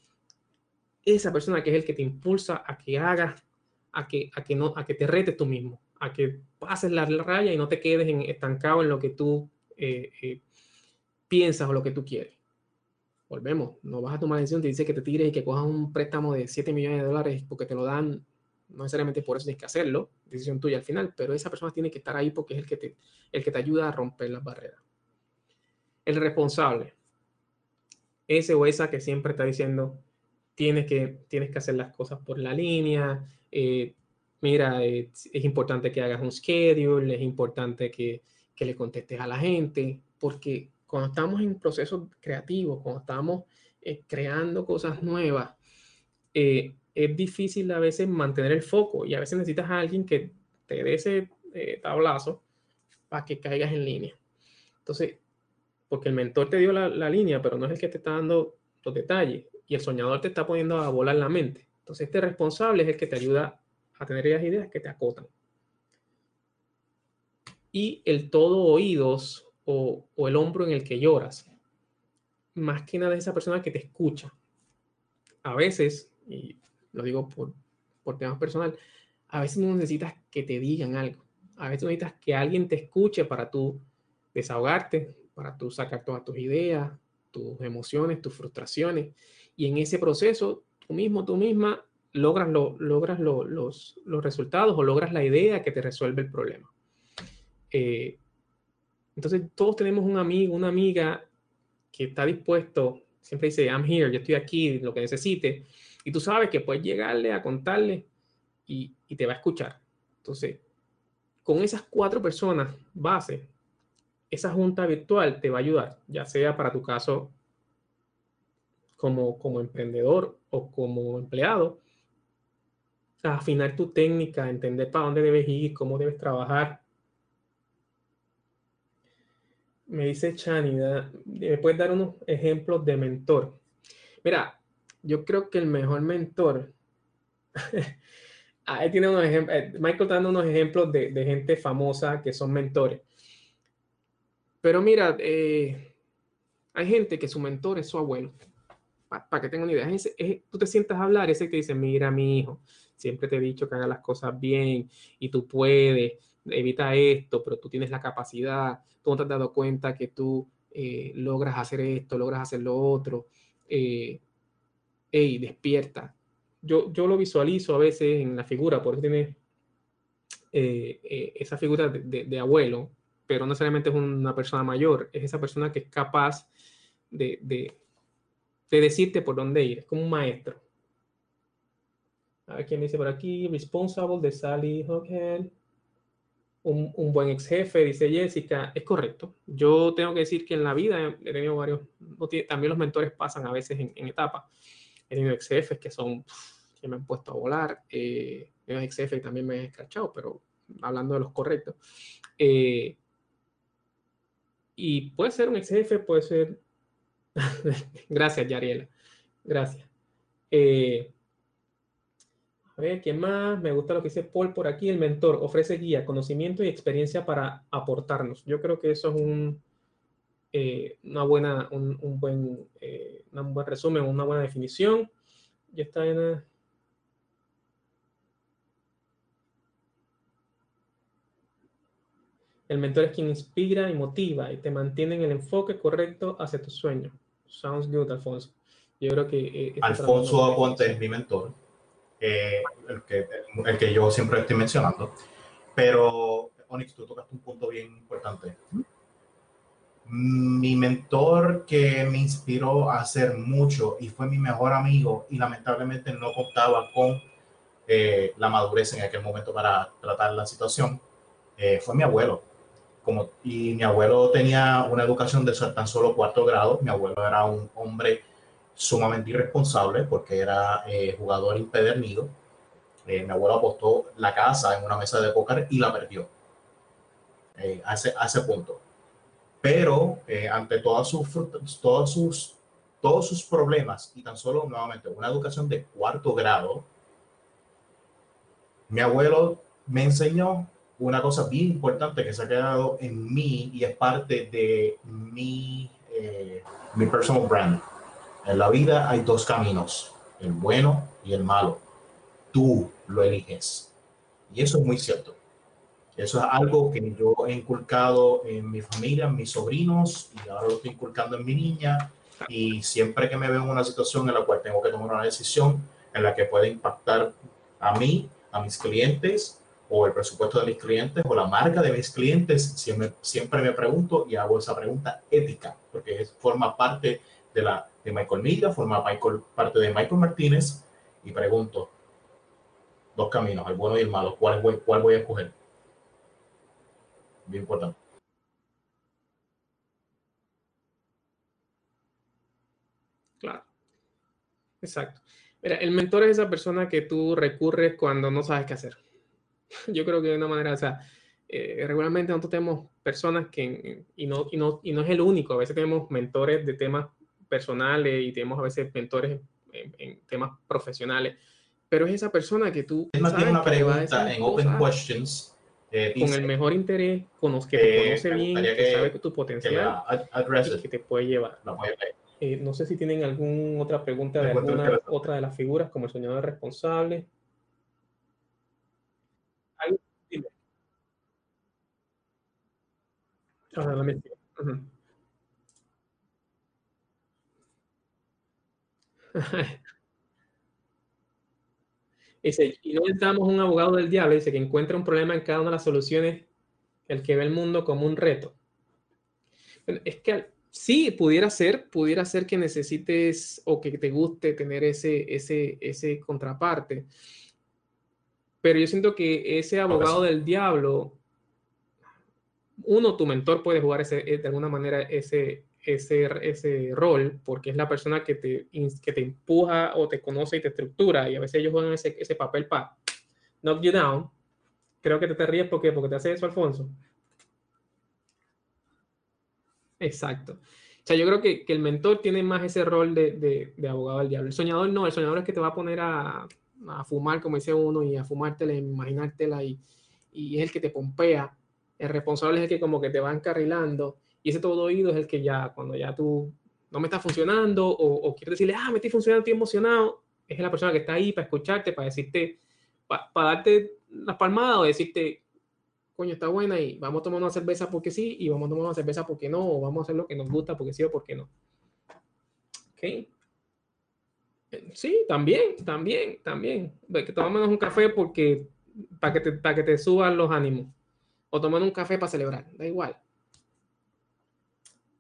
Esa persona que es el que te impulsa a que hagas, a que, a que, no, a que te retes tú mismo, a que pases la raya y no te quedes en, estancado en lo que tú eh, eh, piensas o lo que tú quieres. Volvemos, no vas a tomar decisión, te dice que te tires y que cojas un préstamo de 7 millones de dólares porque te lo dan no necesariamente por eso tienes que hacerlo, decisión tuya al final, pero esa persona tiene que estar ahí porque es el que te, el que te ayuda a romper las barreras. El responsable, ese o esa que siempre está diciendo, tienes que, tienes que hacer las cosas por la línea, eh, mira, es, importante que hagas un schedule, es importante que, que, le contestes a la gente, porque cuando estamos en procesos creativos, cuando estamos eh, creando cosas nuevas, eh, es difícil a veces mantener el foco y a veces necesitas a alguien que te dé ese tablazo para que caigas en línea. Entonces, porque el mentor te dio la, la, línea, pero no es el que te está dando los detalles y el soñador te está poniendo a volar la mente. Entonces, este responsable es el que te ayuda a tener esas ideas que te acotan. Y el todo oídos o, o el hombro en el que lloras, más que nada es esa persona que te escucha. A veces, y lo digo por, por temas personal, a veces no necesitas que te digan algo. A veces necesitas que alguien te escuche para tú desahogarte, para tú sacar todas tus ideas, tus emociones, tus frustraciones. Y en ese proceso, tú mismo, tú misma, logras, lo, logras los, los, resultados o logras la idea que te resuelve el problema. Eh, entonces, todos tenemos un amigo, una amiga que está dispuesto, siempre dice, I'm here, yo estoy aquí, lo que necesite. Y tú sabes que puedes llegarle a contarle y, y te va a escuchar. Entonces, con esas cuatro personas base, esa junta virtual te va a ayudar, ya sea para tu caso como, como emprendedor o como empleado, a afinar tu técnica, entender para dónde debes ir, cómo debes trabajar. Me dice Chani, ¿me puedes dar unos ejemplos de mentor? Mira, yo creo que el mejor mentor, [laughs] ahí tiene unos ejemplos, eh, Michael está dando unos ejemplos de gente famosa que son mentores. Pero mira, eh, hay gente que su mentor es su abuelo. Para que tengan una idea, tú te sientas a hablar, ese que dice, mira, mi hijo, siempre te he dicho que haga las cosas bien y tú puedes, evita esto, pero tú tienes la capacidad, tú no te has dado cuenta que tú eh, logras hacer esto, logras hacer lo otro. Eh, hey, despierta. Yo, yo lo visualizo a veces en la figura, por eso tiene esa figura de, abuelo, pero no necesariamente es una persona mayor, es esa persona que es capaz de, de, decirte por dónde ir, es como un maestro. A ver quién dice por aquí, responsable de Sally Hoghead. Un, un, buen ex jefe, dice Jessica, es correcto. Yo tengo que decir que en la vida he tenido varios, también los mentores pasan a veces en, en etapas. He tenido ex jefes que son, que me han puesto a volar, eh, ex jefes también me han escrachado, pero hablando de los correctos. Eh, y puede ser un ex jefe, puede ser... [laughs] Gracias, Yariela. Gracias. Eh, a ver, ¿quién más? Me gusta lo que dice Paul por aquí. El mentor ofrece guía, conocimiento y experiencia para aportarnos. Yo creo que eso es un, eh, una buena, un, buen, eh, buen resumen, una buena definición. Ya está en... El mentor es quien inspira y motiva y te mantiene en el enfoque correcto hacia tu sueño. Sounds good, Alfonso. Yo creo que... Eh, este Alfonso Aponte es mi mentor, eh, el, que, el que yo siempre estoy mencionando. Pero, Onyx, tú tocaste un punto bien importante. Mi mentor que me inspiró a hacer mucho y fue mi mejor amigo y lamentablemente no contaba con eh, la madurez en aquel momento para tratar la situación, fue mi abuelo y mi abuelo tenía una educación de tan solo cuarto grado. Mi abuelo era un hombre sumamente irresponsable porque era eh, jugador impedernido. Eh, mi abuelo apostó la casa en una mesa de póker y la perdió eh, ese, a, ese, punto. Pero ante todas sus, todos, sus, todos sus problemas y tan solo nuevamente una educación de cuarto grado, mi abuelo me enseñó una cosa bien importante que se ha quedado en mí y es parte de mi, eh, mi personal brand. En la vida hay dos caminos, el bueno y el malo. Tú lo eliges. Y eso es muy cierto. Eso es algo que yo he inculcado en mi familia, en mis sobrinos, y ahora lo estoy inculcando en mi niña. Y siempre que me veo en una situación en la cual tengo que tomar una decisión en la que puede impactar a mí, a mis clientes, o el presupuesto de mis clientes o la marca de mis clientes, siempre, siempre me pregunto y hago esa pregunta ética, porque es, forma parte de la, de Michael Milla, forma Michael, parte de Michael Martínez y pregunto, dos caminos, el bueno y el malo, ¿cuál voy, cuál voy a escoger? Bien importante. Claro. Exacto. Mira, el mentor es esa persona que tú recurres cuando no sabes qué hacer. [laughs] Yo creo que de una manera, o sea, eh, regularmente nosotros tenemos personas que, y no, y, no, y no es el único, a veces tenemos mentores de temas personales y tenemos a veces mentores en, temas profesionales, pero es esa persona que tú... Es más, tiene una pregunta en Open Questions. Eh, con el mejor interés, con los que te conoce bien, que, sabe que tu potencial y que te puede llevar. Eh, no sé si tienen alguna otra pregunta de alguna otra de las figuras, como el soñador responsable. Ah, la mentira. Dice, y no necesitamos un abogado del diablo, dice que encuentra un problema en cada una de las soluciones, el que ve el mundo como un reto. es que sí, pudiera ser, pudiera ser que necesites o que te guste tener ese, ese, ese contraparte. Pero yo siento que ese abogado del diablo, uno, tu mentor puede jugar ese, de alguna manera ese, ese, ese rol, porque es la persona que te, que te empuja o te conoce y te estructura, y a veces ellos juegan ese, ese papel para knock you down. Creo que te, te ríes porque, porque te hace eso, Alfonso. Exacto. O sea, yo creo que, que el mentor tiene más ese rol de, de, de, abogado del diablo. El soñador no, el soñador es que te va a poner a, a fumar, como dice uno, y a fumártela, imaginártela, y, y es el que te pompea. El responsable es el que como que te va encarrilando y ese todo oído es el que ya, cuando ya tú no me está funcionando o, o quieres decirle, ah, me estoy funcionando, estoy emocionado, es la persona que está ahí para escucharte, para decirte, para, darte las palmadas o decirte, coño, está buena y vamos a tomar una cerveza porque sí y vamos a tomar una cerveza porque no, o vamos a hacer lo que nos gusta porque sí o porque no. ¿Ok? Eh, sí, también, también, también. Que tomamos un café porque para que te, para que te suban los ánimos. O tomar un café para celebrar, da igual.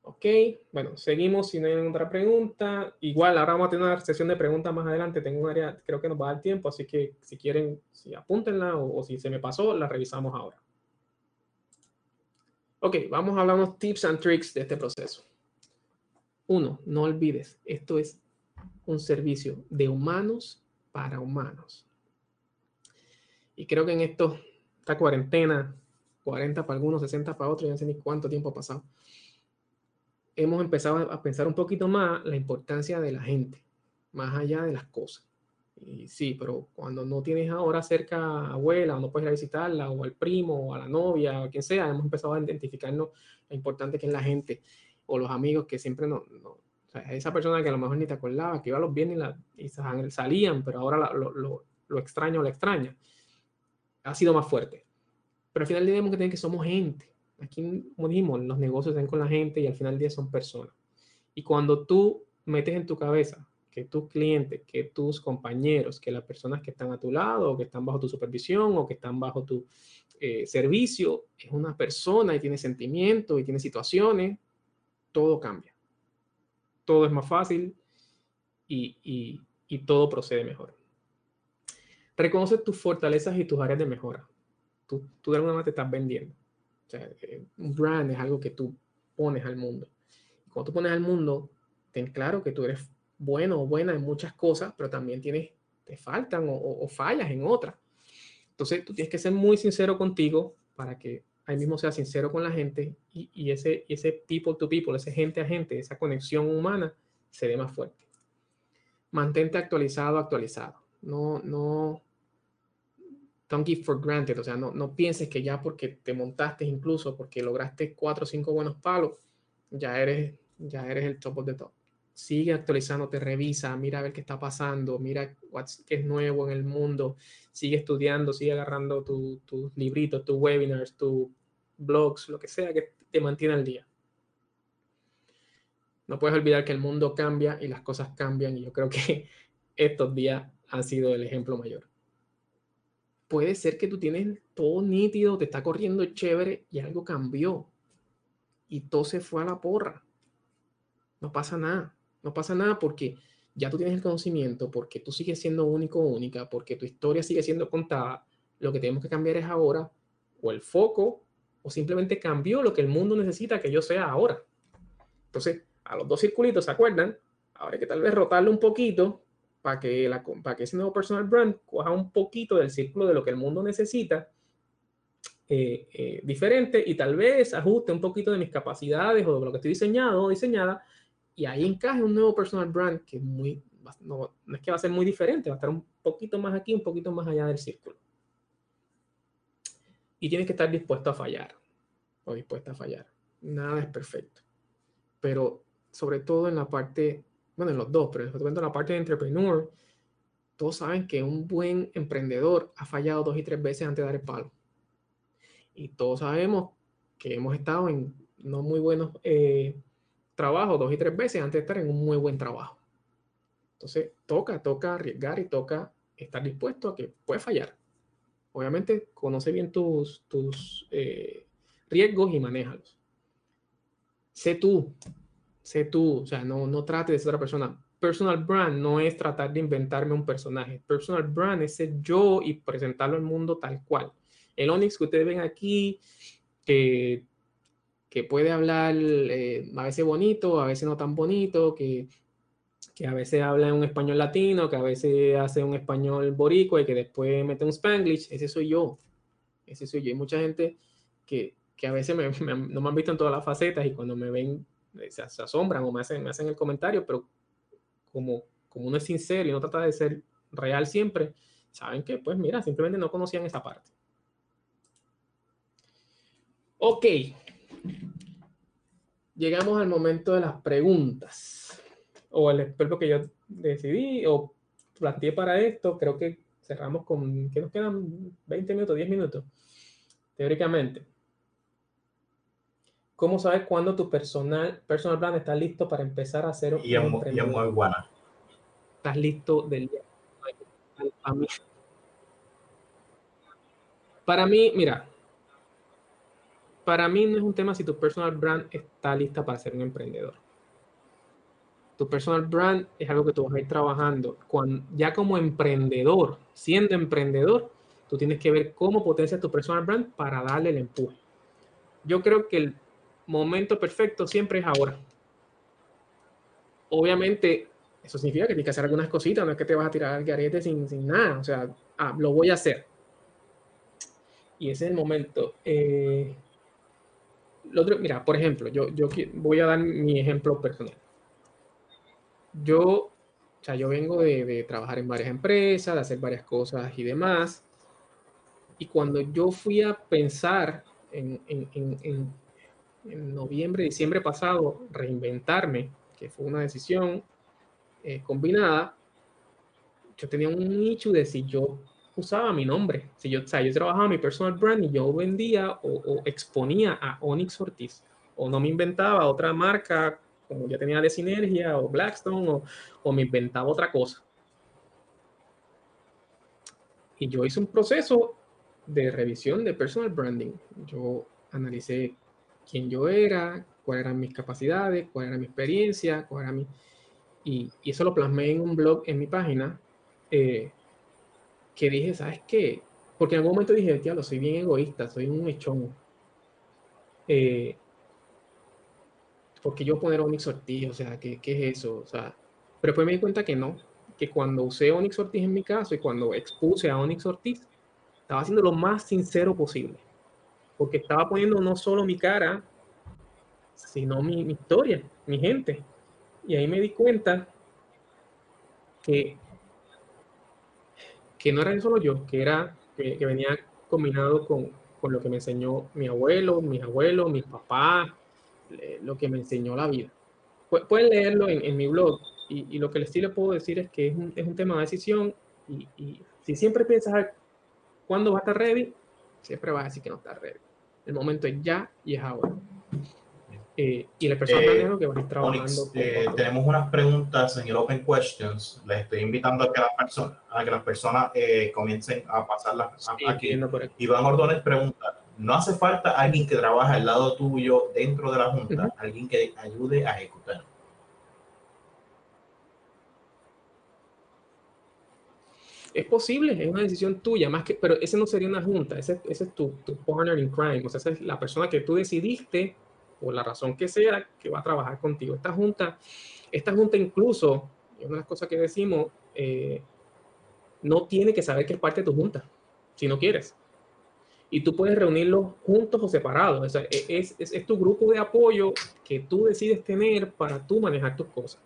Ok, bueno, seguimos si no hay otra pregunta. Igual, ahora vamos a tener una sesión de preguntas más adelante. Tengo un área, creo que nos va a dar tiempo, así que si quieren, si apúntenla o, si se me pasó, la revisamos ahora. Ok, vamos a hablar unos tips and tricks de este proceso. Uno, no olvides, esto es un servicio de humanos para humanos. Y creo que en esto, esta cuarentena, 40 para algunos, 60 para otros, ya no sé ni cuánto tiempo ha pasado hemos empezado a pensar un poquito más la importancia de la gente, más allá de las cosas. Y sí, pero cuando no tienes ahora cerca a abuela, o no puedes ir a visitarla, o al primo, o a la novia, o quien sea, hemos empezado a identificarnos lo importante que es la gente, o los amigos que siempre no, o sea, esa persona que a lo mejor ni te acordaba, que iba los viernes y, salían, pero ahora lo, lo, lo extraño la extraña, ha sido más fuerte. Pero al final tenemos que tener que somos gente, Aquí, como dijimos, los negocios están con la gente y al final del día son personas. Y cuando tú metes en tu cabeza que tus clientes, que tus compañeros, que las personas que están a tu lado o que están bajo tu supervisión o que están bajo tu eh, servicio es una persona y tiene sentimientos y tiene situaciones, todo cambia. Todo es más fácil y, y, y todo procede mejor. Reconoce tus fortalezas y tus áreas de mejora. Tú, tú de alguna manera te estás vendiendo. O sea, eh, un brand es algo que tú pones al mundo. Cuando tú pones al mundo, ten claro que tú eres bueno o buena en muchas cosas, pero también tienes, te faltan o, fallas en otras. Entonces, tú tienes que ser muy sincero contigo para que ahí mismo sea sincero con la gente y, y ese, ese people to people, ese gente a gente, esa conexión humana se dé más fuerte. Mantente actualizado, actualizado. No, no, don't give for granted, o sea, no, no pienses que ya porque te montaste incluso, porque lograste cuatro o cinco buenos palos, ya eres, ya eres el top of the top. Sigue actualizándote, revisa, mira a ver qué está pasando, mira qué es nuevo en el mundo, sigue estudiando, sigue agarrando tus tu libritos, tus webinars, tus blogs, lo que sea que te mantiene al día. No puedes olvidar que el mundo cambia y las cosas cambian y yo creo que [laughs] estos días han sido el ejemplo mayor puede ser que tú tienes todo nítido, te está corriendo chévere y algo cambió. Y todo se fue a la porra. No pasa nada. No pasa nada porque ya tú tienes el conocimiento, porque tú sigues siendo único única, porque tu historia sigue siendo contada. Lo que tenemos que cambiar es ahora o el foco o simplemente cambió lo que el mundo necesita que yo sea ahora. Entonces, a los dos circulitos, ¿se acuerdan? Ahora que tal vez rotarlo un poquito para que, la, para que ese nuevo personal brand coja un poquito del círculo de lo que el mundo necesita eh, eh, diferente y tal vez ajuste un poquito de mis capacidades o de lo que estoy diseñado o diseñada y ahí encaje un nuevo personal brand que muy, no, no es que va a ser muy diferente, va a estar un poquito más aquí, un poquito más allá del círculo. Y tienes que estar dispuesto a fallar o dispuesta a fallar. Nada es perfecto. Pero sobre todo en la parte, bueno, en los dos, pero en la parte de entrepreneur, todos saben que un buen emprendedor ha fallado dos y tres veces antes de dar el palo. Y todos sabemos que hemos estado en no muy buenos eh, trabajos dos y tres veces antes de estar en un muy buen trabajo. Entonces, toca, toca arriesgar y toca estar dispuesto a que puede fallar. Obviamente, conoce bien tus, tus eh, riesgos y manéjalos. Sé tú, sé tú, o sea, no, no trate de ser otra persona. Personal brand no es tratar de inventarme un personaje. Personal brand es ser yo y presentarlo al mundo tal cual. El Onyx que ustedes ven aquí, que, que puede hablar eh, a veces bonito, a veces no tan bonito, que, que a veces habla en un español latino, que a veces hace un español boricua y que después mete un spanglish, ese soy yo. Ese soy yo. Hay mucha gente que, que a veces no me han visto en todas las facetas y cuando me ven eh, se, asombran o me hacen, me hacen el comentario, pero como, como uno es sincero y no trata de ser real siempre, saben que, pues mira, simplemente no conocían esa parte. Ok. Llegamos al momento de las preguntas. O el experto que yo decidí o planteé para esto. Creo que cerramos con, ¿qué nos quedan? 20 minutos, 10 minutos. Teóricamente. ¿Cómo sabes cuándo tu personal, personal brand está listo para empezar a hacer un y es, muy buena. Estás listo del día. Para mí, mira, para mí no es un tema si tu personal brand está lista para ser un emprendedor. Tu personal brand es algo que tú vas a ir trabajando. Cuando, ya como emprendedor, siendo emprendedor, tú tienes que ver cómo potencia tu personal brand para darle el empuje. Yo creo que el momento perfecto siempre es ahora. Obviamente, eso significa que tienes que hacer algunas cositas, no es que te vas a tirar al garete sin, sin nada. O sea, ah, lo voy a hacer. Y ese es el momento. Eh, mira, por ejemplo, yo, yo voy a dar mi ejemplo personal. Yo, o sea, yo vengo de, trabajar en varias empresas, de hacer varias cosas y demás. Y cuando yo fui a pensar en, en, noviembre, diciembre pasado, reinventarme, que fue una decisión eh, combinada, yo tenía un nicho de si yo usaba mi nombre. Si yo, o sea, yo trabajaba mi personal brand y yo vendía o, exponía a Onyx Ortiz. O no me inventaba otra marca, como ya tenía de Sinergia o Blackstone, o, o me inventaba otra cosa. Y yo hice un proceso de revisión de personal branding. Yo analicé quién yo era, cuáles eran mis capacidades, cuál era mi experiencia, cuál era mi... Y, y eso lo plasmé en un blog en mi página. Eh, que dije, ¿sabes qué? Porque en algún momento dije, lo soy bien egoísta, soy un echón. Eh, porque yo poner Onyx Ortiz, o sea, ¿qué, ¿qué, es eso? O sea, pero después me di cuenta que no, que cuando usé Onyx Ortiz en mi caso y cuando expuse a Onyx Ortiz, estaba haciendo lo más sincero posible. Porque estaba poniendo no solo mi cara, sino mi, mi historia, mi gente. Y ahí me di cuenta que que no era solo yo, que era que, venía combinado con, con, lo que me enseñó mi abuelo, mis abuelos, mis papás, lo que me enseñó la vida. Pueden leerlo en, en mi blog y, y, lo que sí les puedo decir es que es un, es un tema de decisión y, y, si siempre piensas cuándo va a estar ready, siempre vas a decir que no está ready. El momento es ya y es ahora. Eh, y las personas eh, que van trabajando. Eh, tenemos unas preguntas en el Open Questions. Les estoy invitando a que las personas, a que las eh, comiencen a pasarlas aquí. Iván Ordóñez pregunta, ¿no hace falta alguien que trabaje al lado tuyo dentro de la Junta? Alguien que ayude a ejecutar. es posible, es una decisión tuya, más que, pero ese no sería una junta, ese, ese es tu, tu, partner in crime, o sea, esa es la persona que tú decidiste por la razón que sea, que va a trabajar contigo. Esta junta, esta junta incluso, una de las cosas que decimos, eh, no tiene que saber que es parte de tu junta, si no quieres. Y tú puedes reunirlos juntos o separados. O sea, e, es, es, es, tu grupo de apoyo que tú decides tener para tú manejar tus cosas.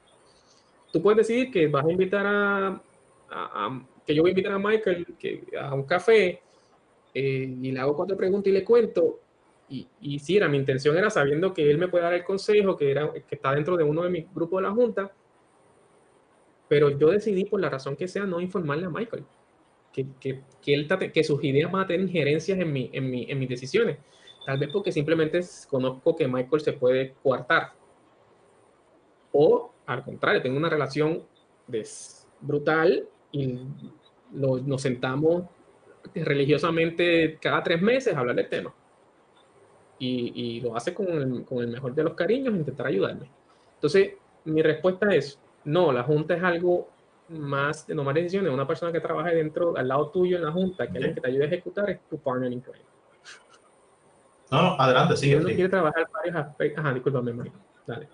Tú puedes decidir que vas a invitar a, a, a que yo voy a invitar a Michael que, a un café eh, y le hago cuatro preguntas y le cuento. Y, y sí, era, mi intención era sabiendo que él me puede dar el consejo, que, era, que está dentro de uno de mis grupos de la junta, pero yo decidí, por la razón que sea, no informarle a Michael. Que, que, que, él, que sus ideas van a tener injerencias en, mi, en, mi, en mis decisiones. Tal vez porque simplemente conozco que Michael se puede coartar. O al contrario, tengo una relación brutal y lo, nos sentamos religiosamente cada tres meses a hablar del tema. Y, y lo hace con el, con el, mejor de los cariños, intentar ayudarme. Entonces, mi respuesta es, no, la Junta es algo más de tomar decisiones. Una persona que trabaje dentro, al lado tuyo en la Junta, que alguien que te ayude a ejecutar, es tu partner in crime. No, no, adelante, sigue. Si uno quiere trabajar varios aspectos, ajá, discúlpame, Mario. Dale.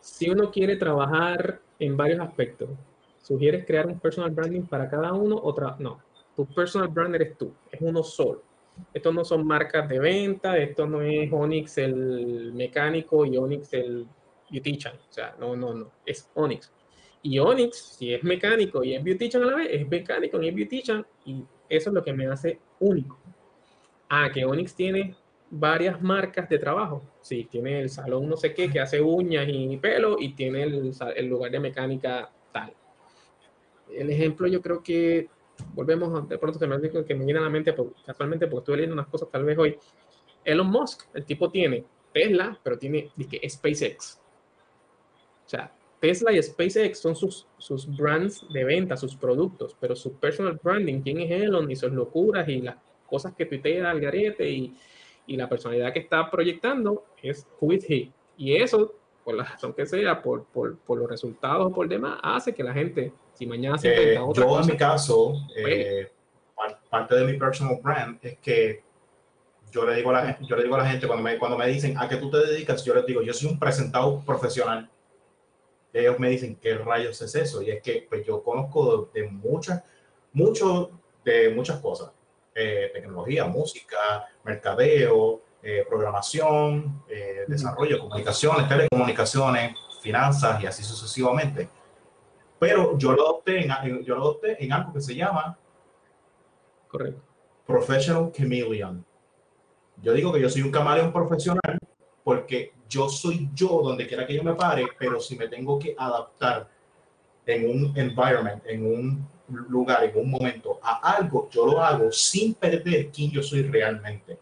Si uno quiere trabajar en varios aspectos, ¿sugieres crear un personal branding para cada uno? Otra, no, tu personal brand eres tú, es uno solo. Estos no son marcas de venta, esto no es Onyx el mecánico y Onyx el beautician. O sea, no, no, no, es Onyx. Y Onyx, si es mecánico y es beautician a la vez, es mecánico y es beautician y eso es lo que me hace único. Ah, que Onyx tiene varias marcas de trabajo. Sí, tiene el salón no sé qué que hace uñas y pelo y tiene el, el lugar de mecánica tal. El ejemplo yo creo que volvemos de pronto se me que me viene a la mente casualmente porque estuve leyendo unas cosas tal vez hoy. Elon Musk, el tipo tiene Tesla, pero tiene que SpaceX. O sea, Tesla y SpaceX son sus, sus brands de venta, sus productos, pero su personal branding, quién es Elon y sus locuras y las cosas que tuitea al garete y, y la personalidad que está proyectando es who is he. Y eso, por la razón que sea, por, por, por los resultados o por demás, hace que la gente, si mañana se eh, otra Yo cosa, en mi caso, eh, parte de mi personal brand es que yo le digo a la, yo le digo a la gente cuando me, cuando me dicen a qué tú te dedicas, yo les digo, yo soy un presentado profesional. Ellos me dicen, ¿qué rayos es eso? Y es que pues, yo conozco de, de muchas, mucho, de muchas cosas eh, tecnología, música, mercadeo, eh, programación, eh, desarrollo, comunicaciones, telecomunicaciones, finanzas y así sucesivamente. Pero yo lo adopté en, yo lo adopté en algo que se llama Correcto. Professional Chameleon. Yo digo que yo soy un camaleón profesional porque yo soy yo donde quiera que yo me pare, pero si me tengo que adaptar en un environment, en un lugar, en un momento, a algo, yo lo hago sin perder quién yo soy realmente.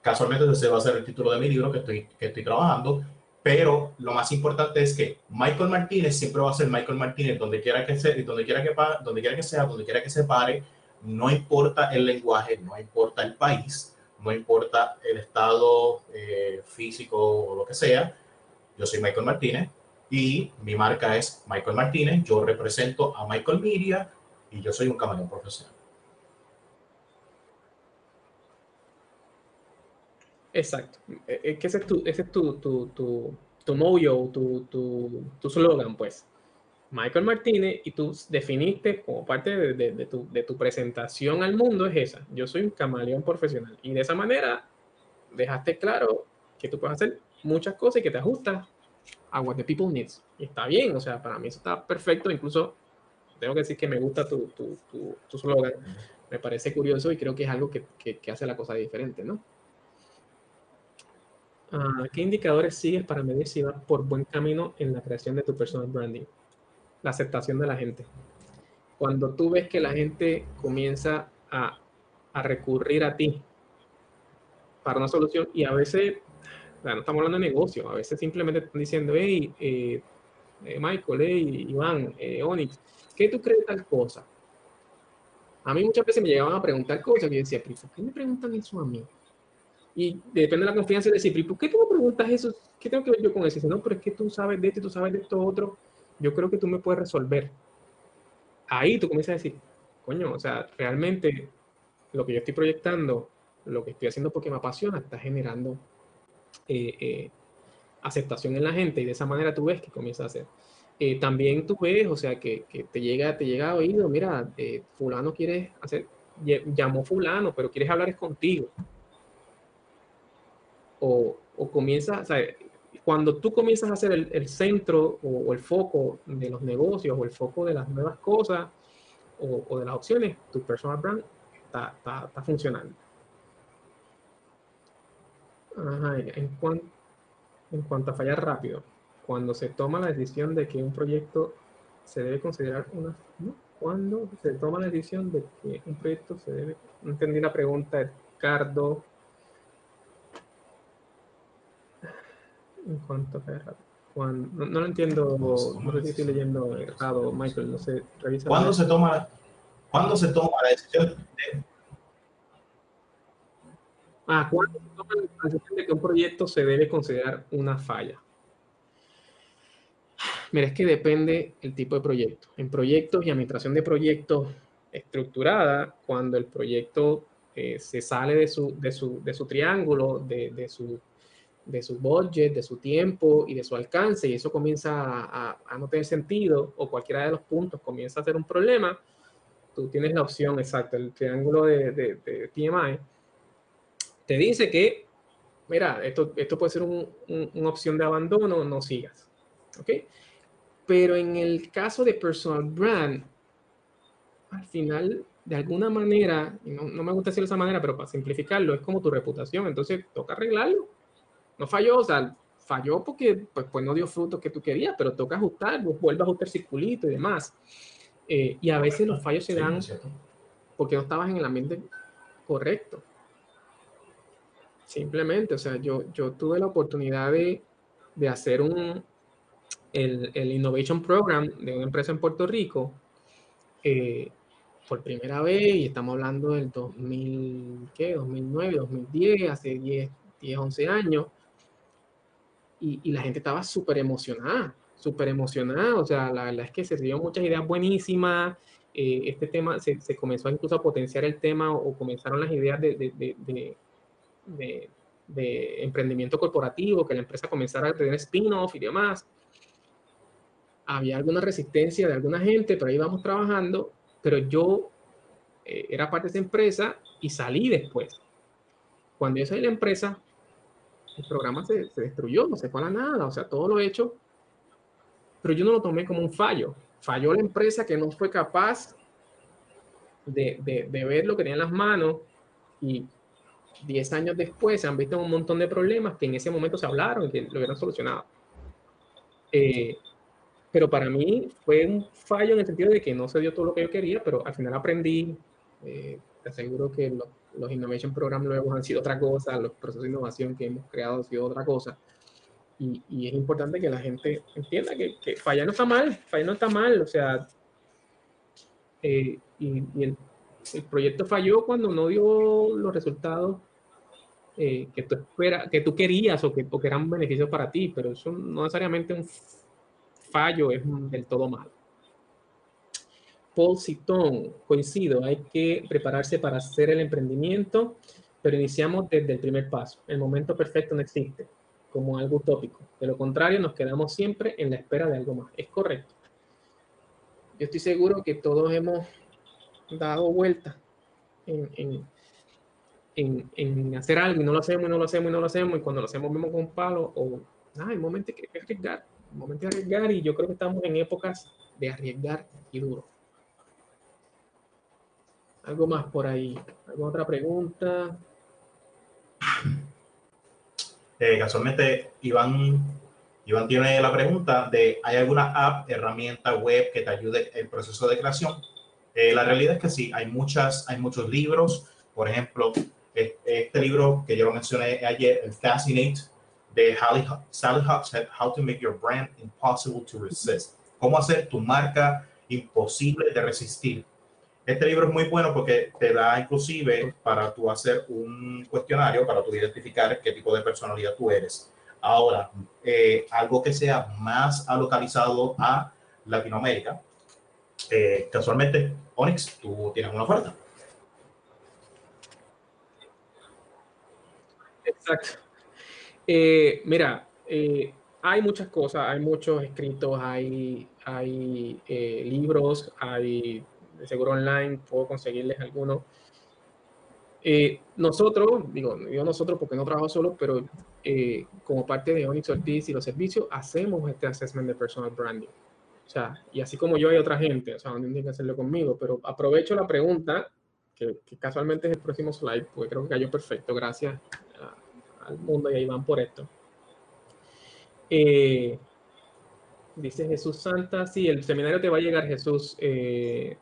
Casualmente ese va a ser el título de mi libro que estoy, que estoy trabajando, pero lo más importante es que Michael Martínez siempre va a ser Michael Martínez donde quiera que sea, donde quiera que, donde quiera que sea, donde quiera que se pare, no importa el lenguaje, no importa el país, no importa el estado eh, físico o lo que sea, yo soy Michael Martínez, y mi marca es Michael Martínez, yo represento a Michael Media y yo soy un camaleón profesional. Exacto. Es e, que ese es tu, ese es tu, tu, tu, tu mojo, tu, tu, tu slogan, pues. Michael Martínez, y tú definiste como parte de, de, de, tu, de tu presentación al mundo es esa. Yo soy un camaleón profesional. Y de esa manera dejaste claro que tú puedes hacer muchas cosas y que te ajustas a what the people needs. Y está bien, o sea, para mí eso está perfecto. Incluso tengo que decir que me gusta tu, tu, tu, tu slogan. Me parece curioso y creo que es algo que, que, que hace la cosa diferente, ¿no? Uh, ¿Qué indicadores sigues para medir si vas por buen camino en la creación de tu personal branding? La aceptación de la gente. Cuando tú ves que la gente comienza a, a recurrir a ti para una solución y a veces no estamos hablando de negocio, a veces simplemente están diciendo, hey, eh, eh, Michael, hey, Iván, eh, Onyx, ¿qué tú crees de tal cosa? A mí muchas veces me llegaban a preguntar cosas y yo decía, ¿por qué me preguntan eso a mí? Y depende de la confianza de decir, ¿por qué tú me preguntas eso? ¿Qué tengo que ver yo con eso? Dice, no, pero es que tú sabes de esto tú sabes de esto otro. yo creo que tú me puedes resolver. Ahí tú comienzas a decir, coño, o sea, realmente lo que yo estoy proyectando, lo que estoy haciendo porque me apasiona, está generando eh, eh, aceptación en la gente y de esa manera tú ves que comienza a hacer. Eh, también tú ves, o sea, que, que, te llega te llega a oído, mira, fulano quiere hacer, llamó fulano, pero quieres hablar es contigo. O, o comienza, o sea, cuando tú comienzas a ser el, el centro o, el foco de los negocios o el foco de las nuevas cosas o, o de las opciones, tu personal brand está, está, está funcionando. Ajá, en, cuanto, en cuanto a fallar rápido, cuando se toma la decisión de que un proyecto se debe considerar una... ¿no? Cuando se toma la decisión de que un proyecto se debe... No entendí la pregunta, Ricardo. En cuanto a rápido. Cuando, no, lo entiendo, no sé si estoy leyendo errado, Michael, no sé, revisa. ¿Cuándo se toma, ¿cuándo se toma la decisión de Ah, ¿cuándo la decisión de que un proyecto se debe considerar una falla? Mira, es que depende el tipo de proyecto. En proyectos y administración de proyectos estructurada, cuando el proyecto eh, se sale de su, de su, de su triángulo, de, de, su, de su budget, de su tiempo y de su alcance, y eso comienza a, a, no tener sentido, o cualquiera de los puntos comienza a ser un problema, tú tienes la opción exacta, el triángulo de, de, de te dice que, mira, esto, esto puede ser un, un, una opción de abandono, no sigas. ¿Ok? Pero en el caso de personal brand, al final, de alguna manera, no, no, me gusta decirlo de esa manera, pero para simplificarlo, es como tu reputación. Entonces, toca arreglarlo. No falló, o sea, falló porque pues, pues no dio frutos que tú querías, pero toca ajustar, vuelve a ajustar el circulito y demás. Eh, y a veces los fallos se dan porque no estabas en el ambiente correcto. Simplemente, o sea, yo, yo tuve la oportunidad de, de hacer un, el, el, Innovation Program de una empresa en Puerto Rico eh, por primera vez, y estamos hablando del 2000, ¿qué? 2009, 2010, hace 10, 10 11 años, y, y la gente estaba súper emocionada, súper emocionada, o sea, la verdad es que se dieron muchas ideas buenísimas, eh, este tema se, se, comenzó incluso a potenciar el tema o, o comenzaron las ideas de, de, de, de, emprendimiento corporativo, que la empresa comenzara a tener spin-off y demás. Había alguna resistencia de alguna gente, pero ahí vamos trabajando, pero yo eh, era parte de esa empresa y salí después. Cuando yo salí de la empresa, el programa se, se destruyó, no se fue a la nada, o sea, todo lo hecho, pero yo no lo tomé como un fallo. Falló la empresa que no fue capaz de, de, de ver lo que tenía en las manos y 10 años después se han visto un montón de problemas que en ese momento se hablaron y que lo hubieran solucionado. Eh, pero para mí fue un fallo en el sentido de que no se dio todo lo que yo quería, pero al final aprendí. Eh, te aseguro que lo, los Innovation Program luego han sido otra cosa, los procesos de innovación que hemos creado han sido otra cosa. Y, es importante que la gente entienda que, que fallar no está mal, fallar no está mal, o sea, eh, y, el, proyecto falló cuando no dio los resultados eh, que, tú espera, que tú querías o que, o eran beneficios para ti, pero eso no necesariamente un fallo es del todo malo. Paul Citton, coincido, hay que prepararse para hacer el emprendimiento, pero iniciamos desde el primer paso. El momento perfecto no existe, como algo utópico. De lo contrario, nos quedamos siempre en la espera de algo más. Es correcto. Yo estoy seguro que todos hemos dado vuelta en, en, en, en, hacer algo y no lo hacemos y no lo hacemos y no lo hacemos y cuando lo hacemos vemos con un palo o ah, el momento que hay que arriesgar, el momento de arriesgar y yo creo que estamos en épocas de arriesgar y duro. Algo más por ahí, ¿alguna otra pregunta? Eh, casualmente, Iván, Iván tiene la pregunta de, ¿hay alguna app, herramienta web que te ayude el proceso de creación? Eh, la realidad es que sí, hay, muchas, hay muchos libros, por ejemplo, este libro que yo lo mencioné ayer, el Fascinate, de Sally Hogshead, How to Make Your Brand Impossible to Resist. Cómo hacer tu marca imposible de resistir. Este libro es muy bueno porque te da inclusive para tú hacer un cuestionario, para tú identificar qué tipo de personalidad tú eres. Ahora, eh, algo que sea más localizado a Latinoamérica. Eh, casualmente, Onyx, tú tienes una oferta. Exacto. Eh, mira, hay muchas cosas, hay muchos escritos, hay, hay libros, hay de seguro online, puedo conseguirles algunos. nosotros, digo, yo nosotros porque no trabajo solo, pero como parte de Onyx Ortiz y los servicios, hacemos este assessment de personal branding. O sea, y así como yo hay otra gente, o sea, no tienen que hacerlo conmigo, pero aprovecho la pregunta, que, casualmente es el próximo slide, porque creo que cayó perfecto, gracias al mundo y ahí van por esto. Eh, dice Jesús Santa, sí, el seminario te va a llegar, Jesús. Eh,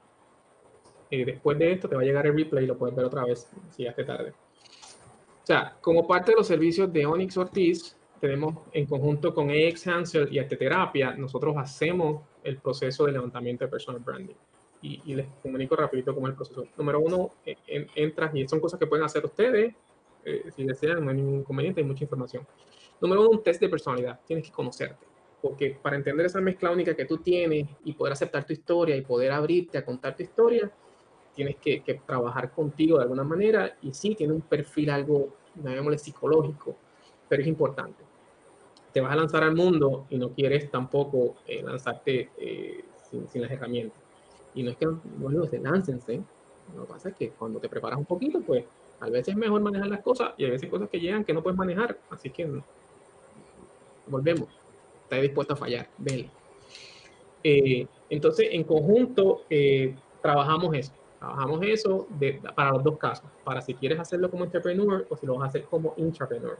eh, después de esto te va a llegar el replay, lo puedes ver otra vez si ya tarde. O sea, como parte de los servicios de Onyx Ortiz, tenemos en conjunto con AX Hansel y Arteterapia, nosotros hacemos el proceso de levantamiento de personal branding. Y, les comunico rapidito cómo es el proceso. Número uno, entras y son cosas que pueden hacer ustedes, eh, si desean, no hay ningún inconveniente, hay mucha información. Número uno, un test de personalidad. Tienes que conocerte. Porque para entender esa mezcla única que tú tienes y poder aceptar tu historia y poder abrirte a contar tu historia, tienes que, trabajar contigo de alguna manera. Y sí, tiene un perfil algo, llamémosle psicológico, pero es importante te vas a lanzar al mundo y no quieres tampoco eh, lanzarte eh, sin, las herramientas. Y no es que no se láncense, lo que pasa es que cuando te preparas un poquito, pues a veces es mejor manejar las cosas y a veces cosas que llegan que no puedes manejar. Así que volvemos. Estás dispuesto a fallar, vele. Eh, entonces, en conjunto, trabajamos eso. Trabajamos eso para los dos casos. Para si quieres hacerlo como entrepreneur o si lo vas a hacer como intrapreneur.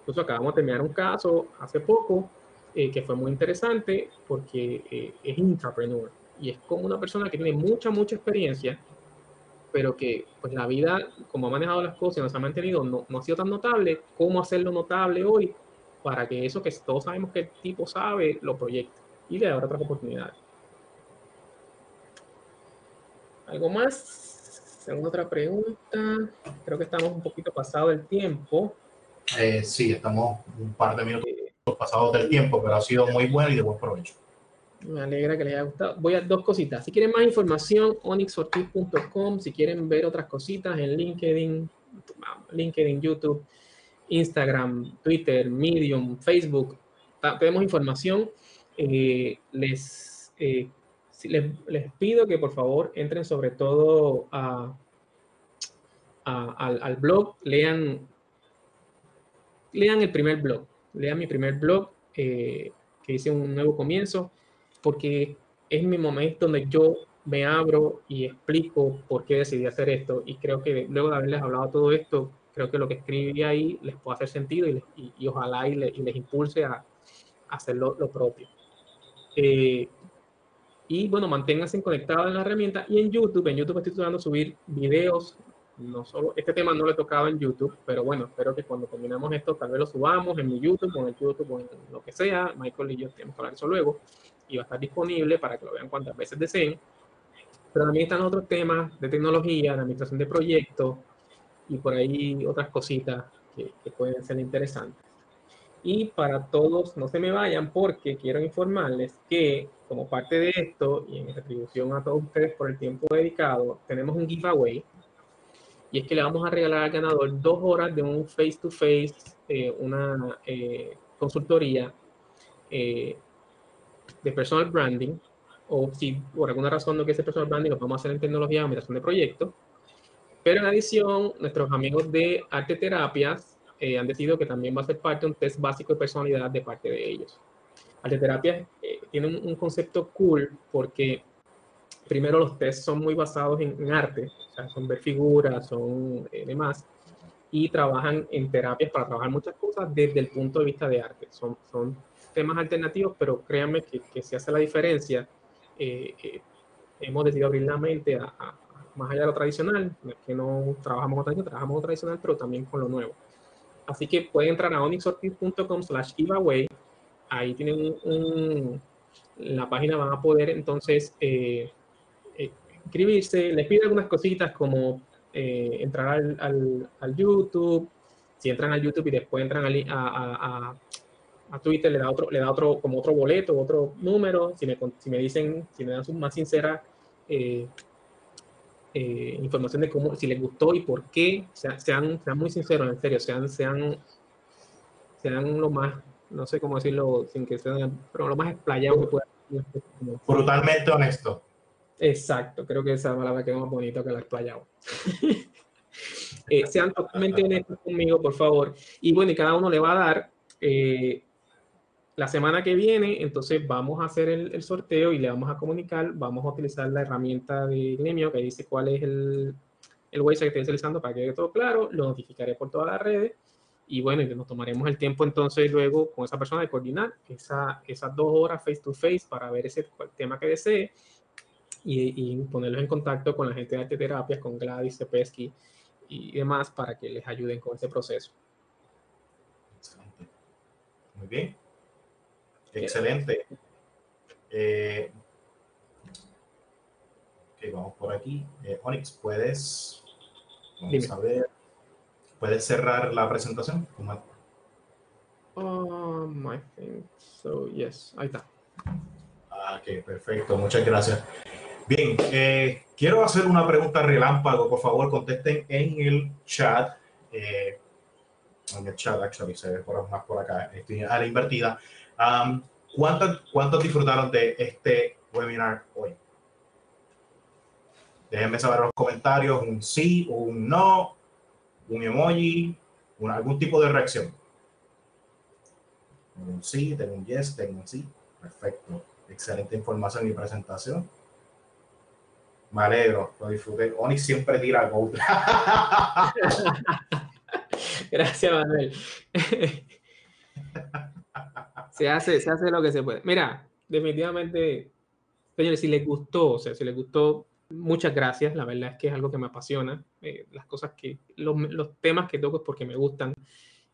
Incluso acabamos de terminar un caso hace poco eh, que fue muy interesante porque eh, es intrapreneur y es como una persona que tiene mucha, mucha experiencia, pero que pues la vida, como ha manejado las cosas y nos ha mantenido, no, no ha sido tan notable, cómo hacerlo notable hoy para que eso que todos sabemos que el tipo sabe, lo proyecte y le da otras oportunidades. ¿Algo más? Según otra pregunta. Creo que estamos un poquito pasado el tiempo. Eh, sí, estamos un par de minutos pasados del tiempo, pero ha sido muy bueno y de buen provecho. Me alegra que les haya gustado. Voy a dos cositas. Si quieren más información, onyxortiz.com. Si quieren ver otras cositas en LinkedIn, LinkedIn, YouTube, Instagram, Twitter, Medium, Facebook, tenemos información. Eh, les, eh, les, les, pido que por favor entren sobre todo a, al, al blog, lean lean el primer blog, lean mi primer blog eh, que hice un nuevo comienzo, porque es mi momento donde yo me abro y explico por qué decidí hacer esto. Y creo que luego de haberles hablado todo esto, creo que lo que escribí ahí les puede hacer sentido y, ojalá y, les impulse a, hacer lo, propio. Eh, y bueno, manténganse conectados en la herramienta y en YouTube. En YouTube estoy tratando de subir videos no solo, este tema no le tocaba en YouTube, pero bueno, espero que cuando terminemos esto tal vez lo subamos en mi YouTube o en el YouTube o en lo que sea. Michael y yo tenemos que hablar eso luego y va a estar disponible para que lo vean cuantas veces deseen. Pero también están otros temas de tecnología, de administración de proyectos y por ahí otras cositas que, que pueden ser interesantes. Y para todos, no se me vayan porque quiero informarles que como parte de esto y en retribución a todos ustedes por el tiempo dedicado, tenemos un giveaway y es que le vamos a regalar al ganador dos horas de un face-to-face, eh, una eh, consultoría eh, de personal branding, o si por alguna razón no quiere ser personal branding, lo vamos a hacer en tecnología de administración de proyectos. Pero en adición, nuestros amigos de Arte Terapias han decidido que también va a ser parte un test básico de personalidad de parte de ellos. Arte Terapias tiene un, un concepto cool porque primero los tests son muy basados en, arte, o sea, son ver figuras, son eh, demás, y trabajan en terapias para trabajar muchas cosas desde el punto de vista de arte. Son, son temas alternativos, pero créanme que, que se hace la diferencia. Eh, eh, hemos decidido abrir la mente a, más allá de lo tradicional, que no trabajamos con tradicional, trabajamos con tradicional, pero también con lo nuevo. Así que pueden entrar a onyxortiz.com slash giveaway. Ahí tienen un, la página van a poder entonces eh, inscribirse, les pido algunas cositas como eh, entrar al, YouTube, si entran al YouTube y después entran a, Twitter, le da otro, le da otro, como otro boleto, otro número, si me, si me dicen, si me dan su más sincera eh, información de cómo, si les gustó y por qué, sean, sean, muy sinceros, en serio, sean, sean, sean lo más, no sé cómo decirlo sin que sean, pero lo más explayado que puedan. Brutalmente honesto. Exacto, creo que esa palabra queda más bonita que la explayado. [laughs] eh, sean totalmente honestos conmigo, por favor. Y bueno, y cada uno le va a dar eh, la semana que viene, entonces vamos a hacer el, sorteo y le vamos a comunicar, vamos a utilizar la herramienta de Gremio que dice cuál es el, el website que estoy utilizando para que quede todo claro, lo notificaré por todas las redes y bueno, nos tomaremos el tiempo entonces luego con esa persona de coordinar esa, esas dos horas face to face para ver ese tema que desee y, y ponerlos en contacto con la gente de arte terapias, con Gladys Cepesky y demás para que les ayuden con ese proceso. Muy bien. Excelente. Eh, ok, vamos por aquí. Eh, Onyx, ¿puedes, vamos a ver, ¿puedes cerrar la presentación? Um, I think so, yes, ahí está. Ah, ok, perfecto, muchas gracias. Bien, eh, quiero hacer una pregunta relámpago, por favor, contesten en el chat. Eh, en el chat, actually, se ve por, más por acá, estoy a la invertida. Um, ¿cuántos, disfrutaron de este webinar hoy? Déjenme saber en los comentarios un sí, un no, un emoji, algún tipo de reacción. Un sí, tengo un yes, tengo un sí. Perfecto. Excelente información y presentación. Me alegro, lo disfruté. Oni siempre tira algo. [laughs] Gracias, Manuel. [laughs] se, hace, se hace lo que se puede. Mira, definitivamente, señores, si les gustó, o sea, si les gustó, muchas gracias. La verdad es que es algo que me apasiona. Eh, las cosas que, los, los, temas que toco es porque me gustan.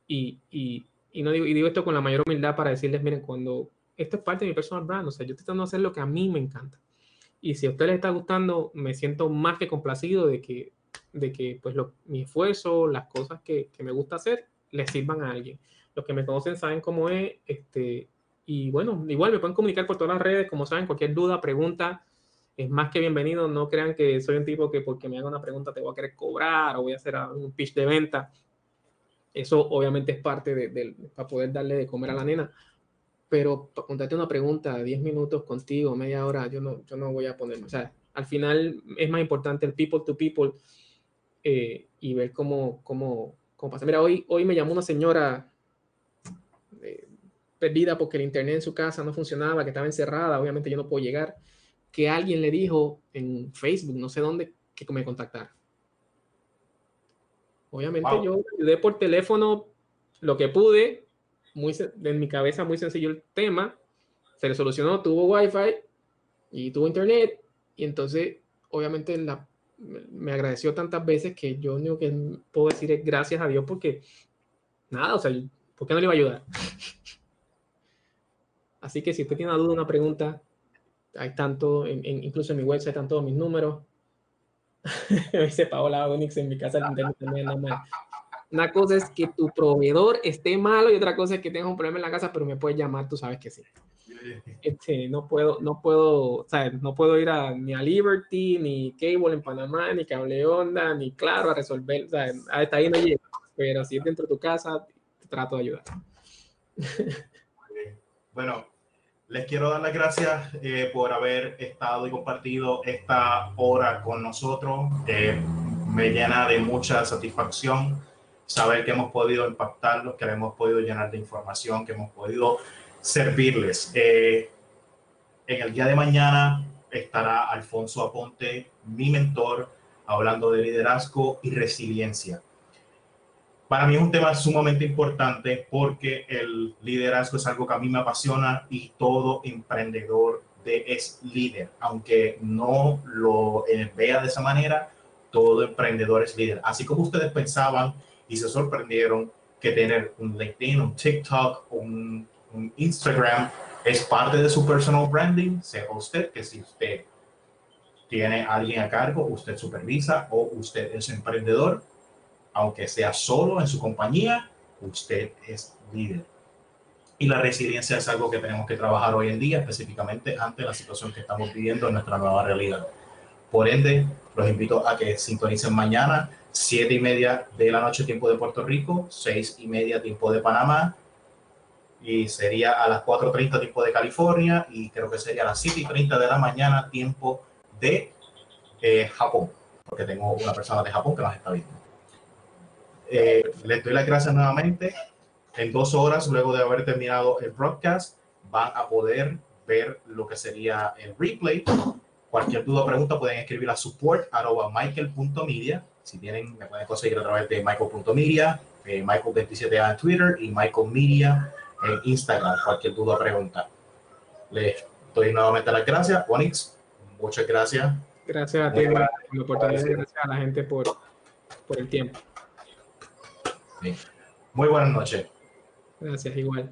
Y, y, y, no digo, y digo esto con la mayor humildad para decirles, miren, cuando esto es parte de mi personal brand, o sea, yo estoy tratando de hacer lo que a mí me encanta. Y si a ustedes les está gustando, me siento más que complacido de que de que pues lo, mi esfuerzo, las cosas que, que, me gusta hacer, les sirvan a alguien. Los que me conocen saben cómo es, este, y bueno, igual me pueden comunicar por todas las redes, como saben, cualquier duda, pregunta, es más que bienvenido. No crean que soy un tipo que porque me haga una pregunta te voy a querer cobrar o voy a hacer un pitch de venta. Eso obviamente es parte de, de para poder darle de comer a la nena. Pero para contarte una pregunta, 10 minutos contigo, media hora, yo no, yo no voy a ponerme. O sea, al final es más importante el people to people eh, y ver cómo, cómo, cómo, pasa. Mira, hoy, hoy me llamó una señora perdida porque el internet en su casa no funcionaba, que estaba encerrada, obviamente yo no puedo llegar, que alguien le dijo en Facebook, no sé dónde, que me contactara. Obviamente yo ayudé por teléfono lo que pude, muy, en mi cabeza muy sencillo el tema, se le solucionó, tuvo wifi y tuvo internet, y entonces obviamente la me agradeció tantas veces que yo lo que puedo decir es gracias a Dios porque nada, o sea, ¿por qué no le iba a ayudar? [laughs] Así que si usted tiene una duda, una pregunta, hay tanto, en, incluso en mi website están todos mis números. [laughs] dice Paola Onix en mi casa el internet también Una cosa es que tu proveedor esté malo y otra cosa es que tengas un problema en la casa, pero me puedes llamar, tú sabes que sí. Este, no puedo, no puedo, no puedo ir a, ni a Liberty, ni Cable en Panamá, ni Cable Onda, ni Claro a resolver, hasta ahí no llego, pero si es dentro de tu casa, te trato de ayudar. [laughs] Bueno, les quiero dar las gracias eh, por haber estado y compartido esta hora con nosotros. Eh, me llena de mucha satisfacción saber que hemos podido impactarlos, que hemos podido llenar de información, que hemos podido servirles. Eh, en el día de mañana estará Alfonso Aponte, mi mentor, hablando de liderazgo y resiliencia. Para mí es un tema sumamente importante porque el liderazgo es algo que a mí me apasiona y todo emprendedor de es líder, aunque no lo vea de esa manera, todo emprendedor es líder. Así como ustedes pensaban y se sorprendieron que tener un LinkedIn, un TikTok, un Instagram es parte de su personal branding, sepa usted que si usted tiene a alguien a cargo, usted supervisa o usted es emprendedor, aunque sea solo en su compañía, usted es líder. Y la resiliencia es algo que tenemos que trabajar hoy en día, específicamente ante la situación que estamos viviendo en nuestra nueva realidad. Por ende, los invito a que sintonicen mañana, 7 y media de la noche, tiempo de Puerto Rico, 6 y media, tiempo de Panamá, y sería a las 4.30 tiempo de California, y creo que sería a las 7 y 30 de la mañana, tiempo de eh, Japón, porque tengo una persona de Japón que nos está viendo. Eh, les doy las gracias nuevamente. En dos horas, luego de haber terminado el broadcast, van a poder ver lo que sería el replay. Cualquier duda o pregunta pueden escribir a support.michael.media. Si tienen, me pueden conseguir a través de michael.media, eh, Michael27 en Twitter y Michael Media en Instagram. Cualquier duda o pregunta. Les doy nuevamente las gracias. Onyx, muchas gracias. Gracias a ti por la oportunidad. Gracias a la gente por, por el tiempo. Muy buenas noches. Gracias, igual.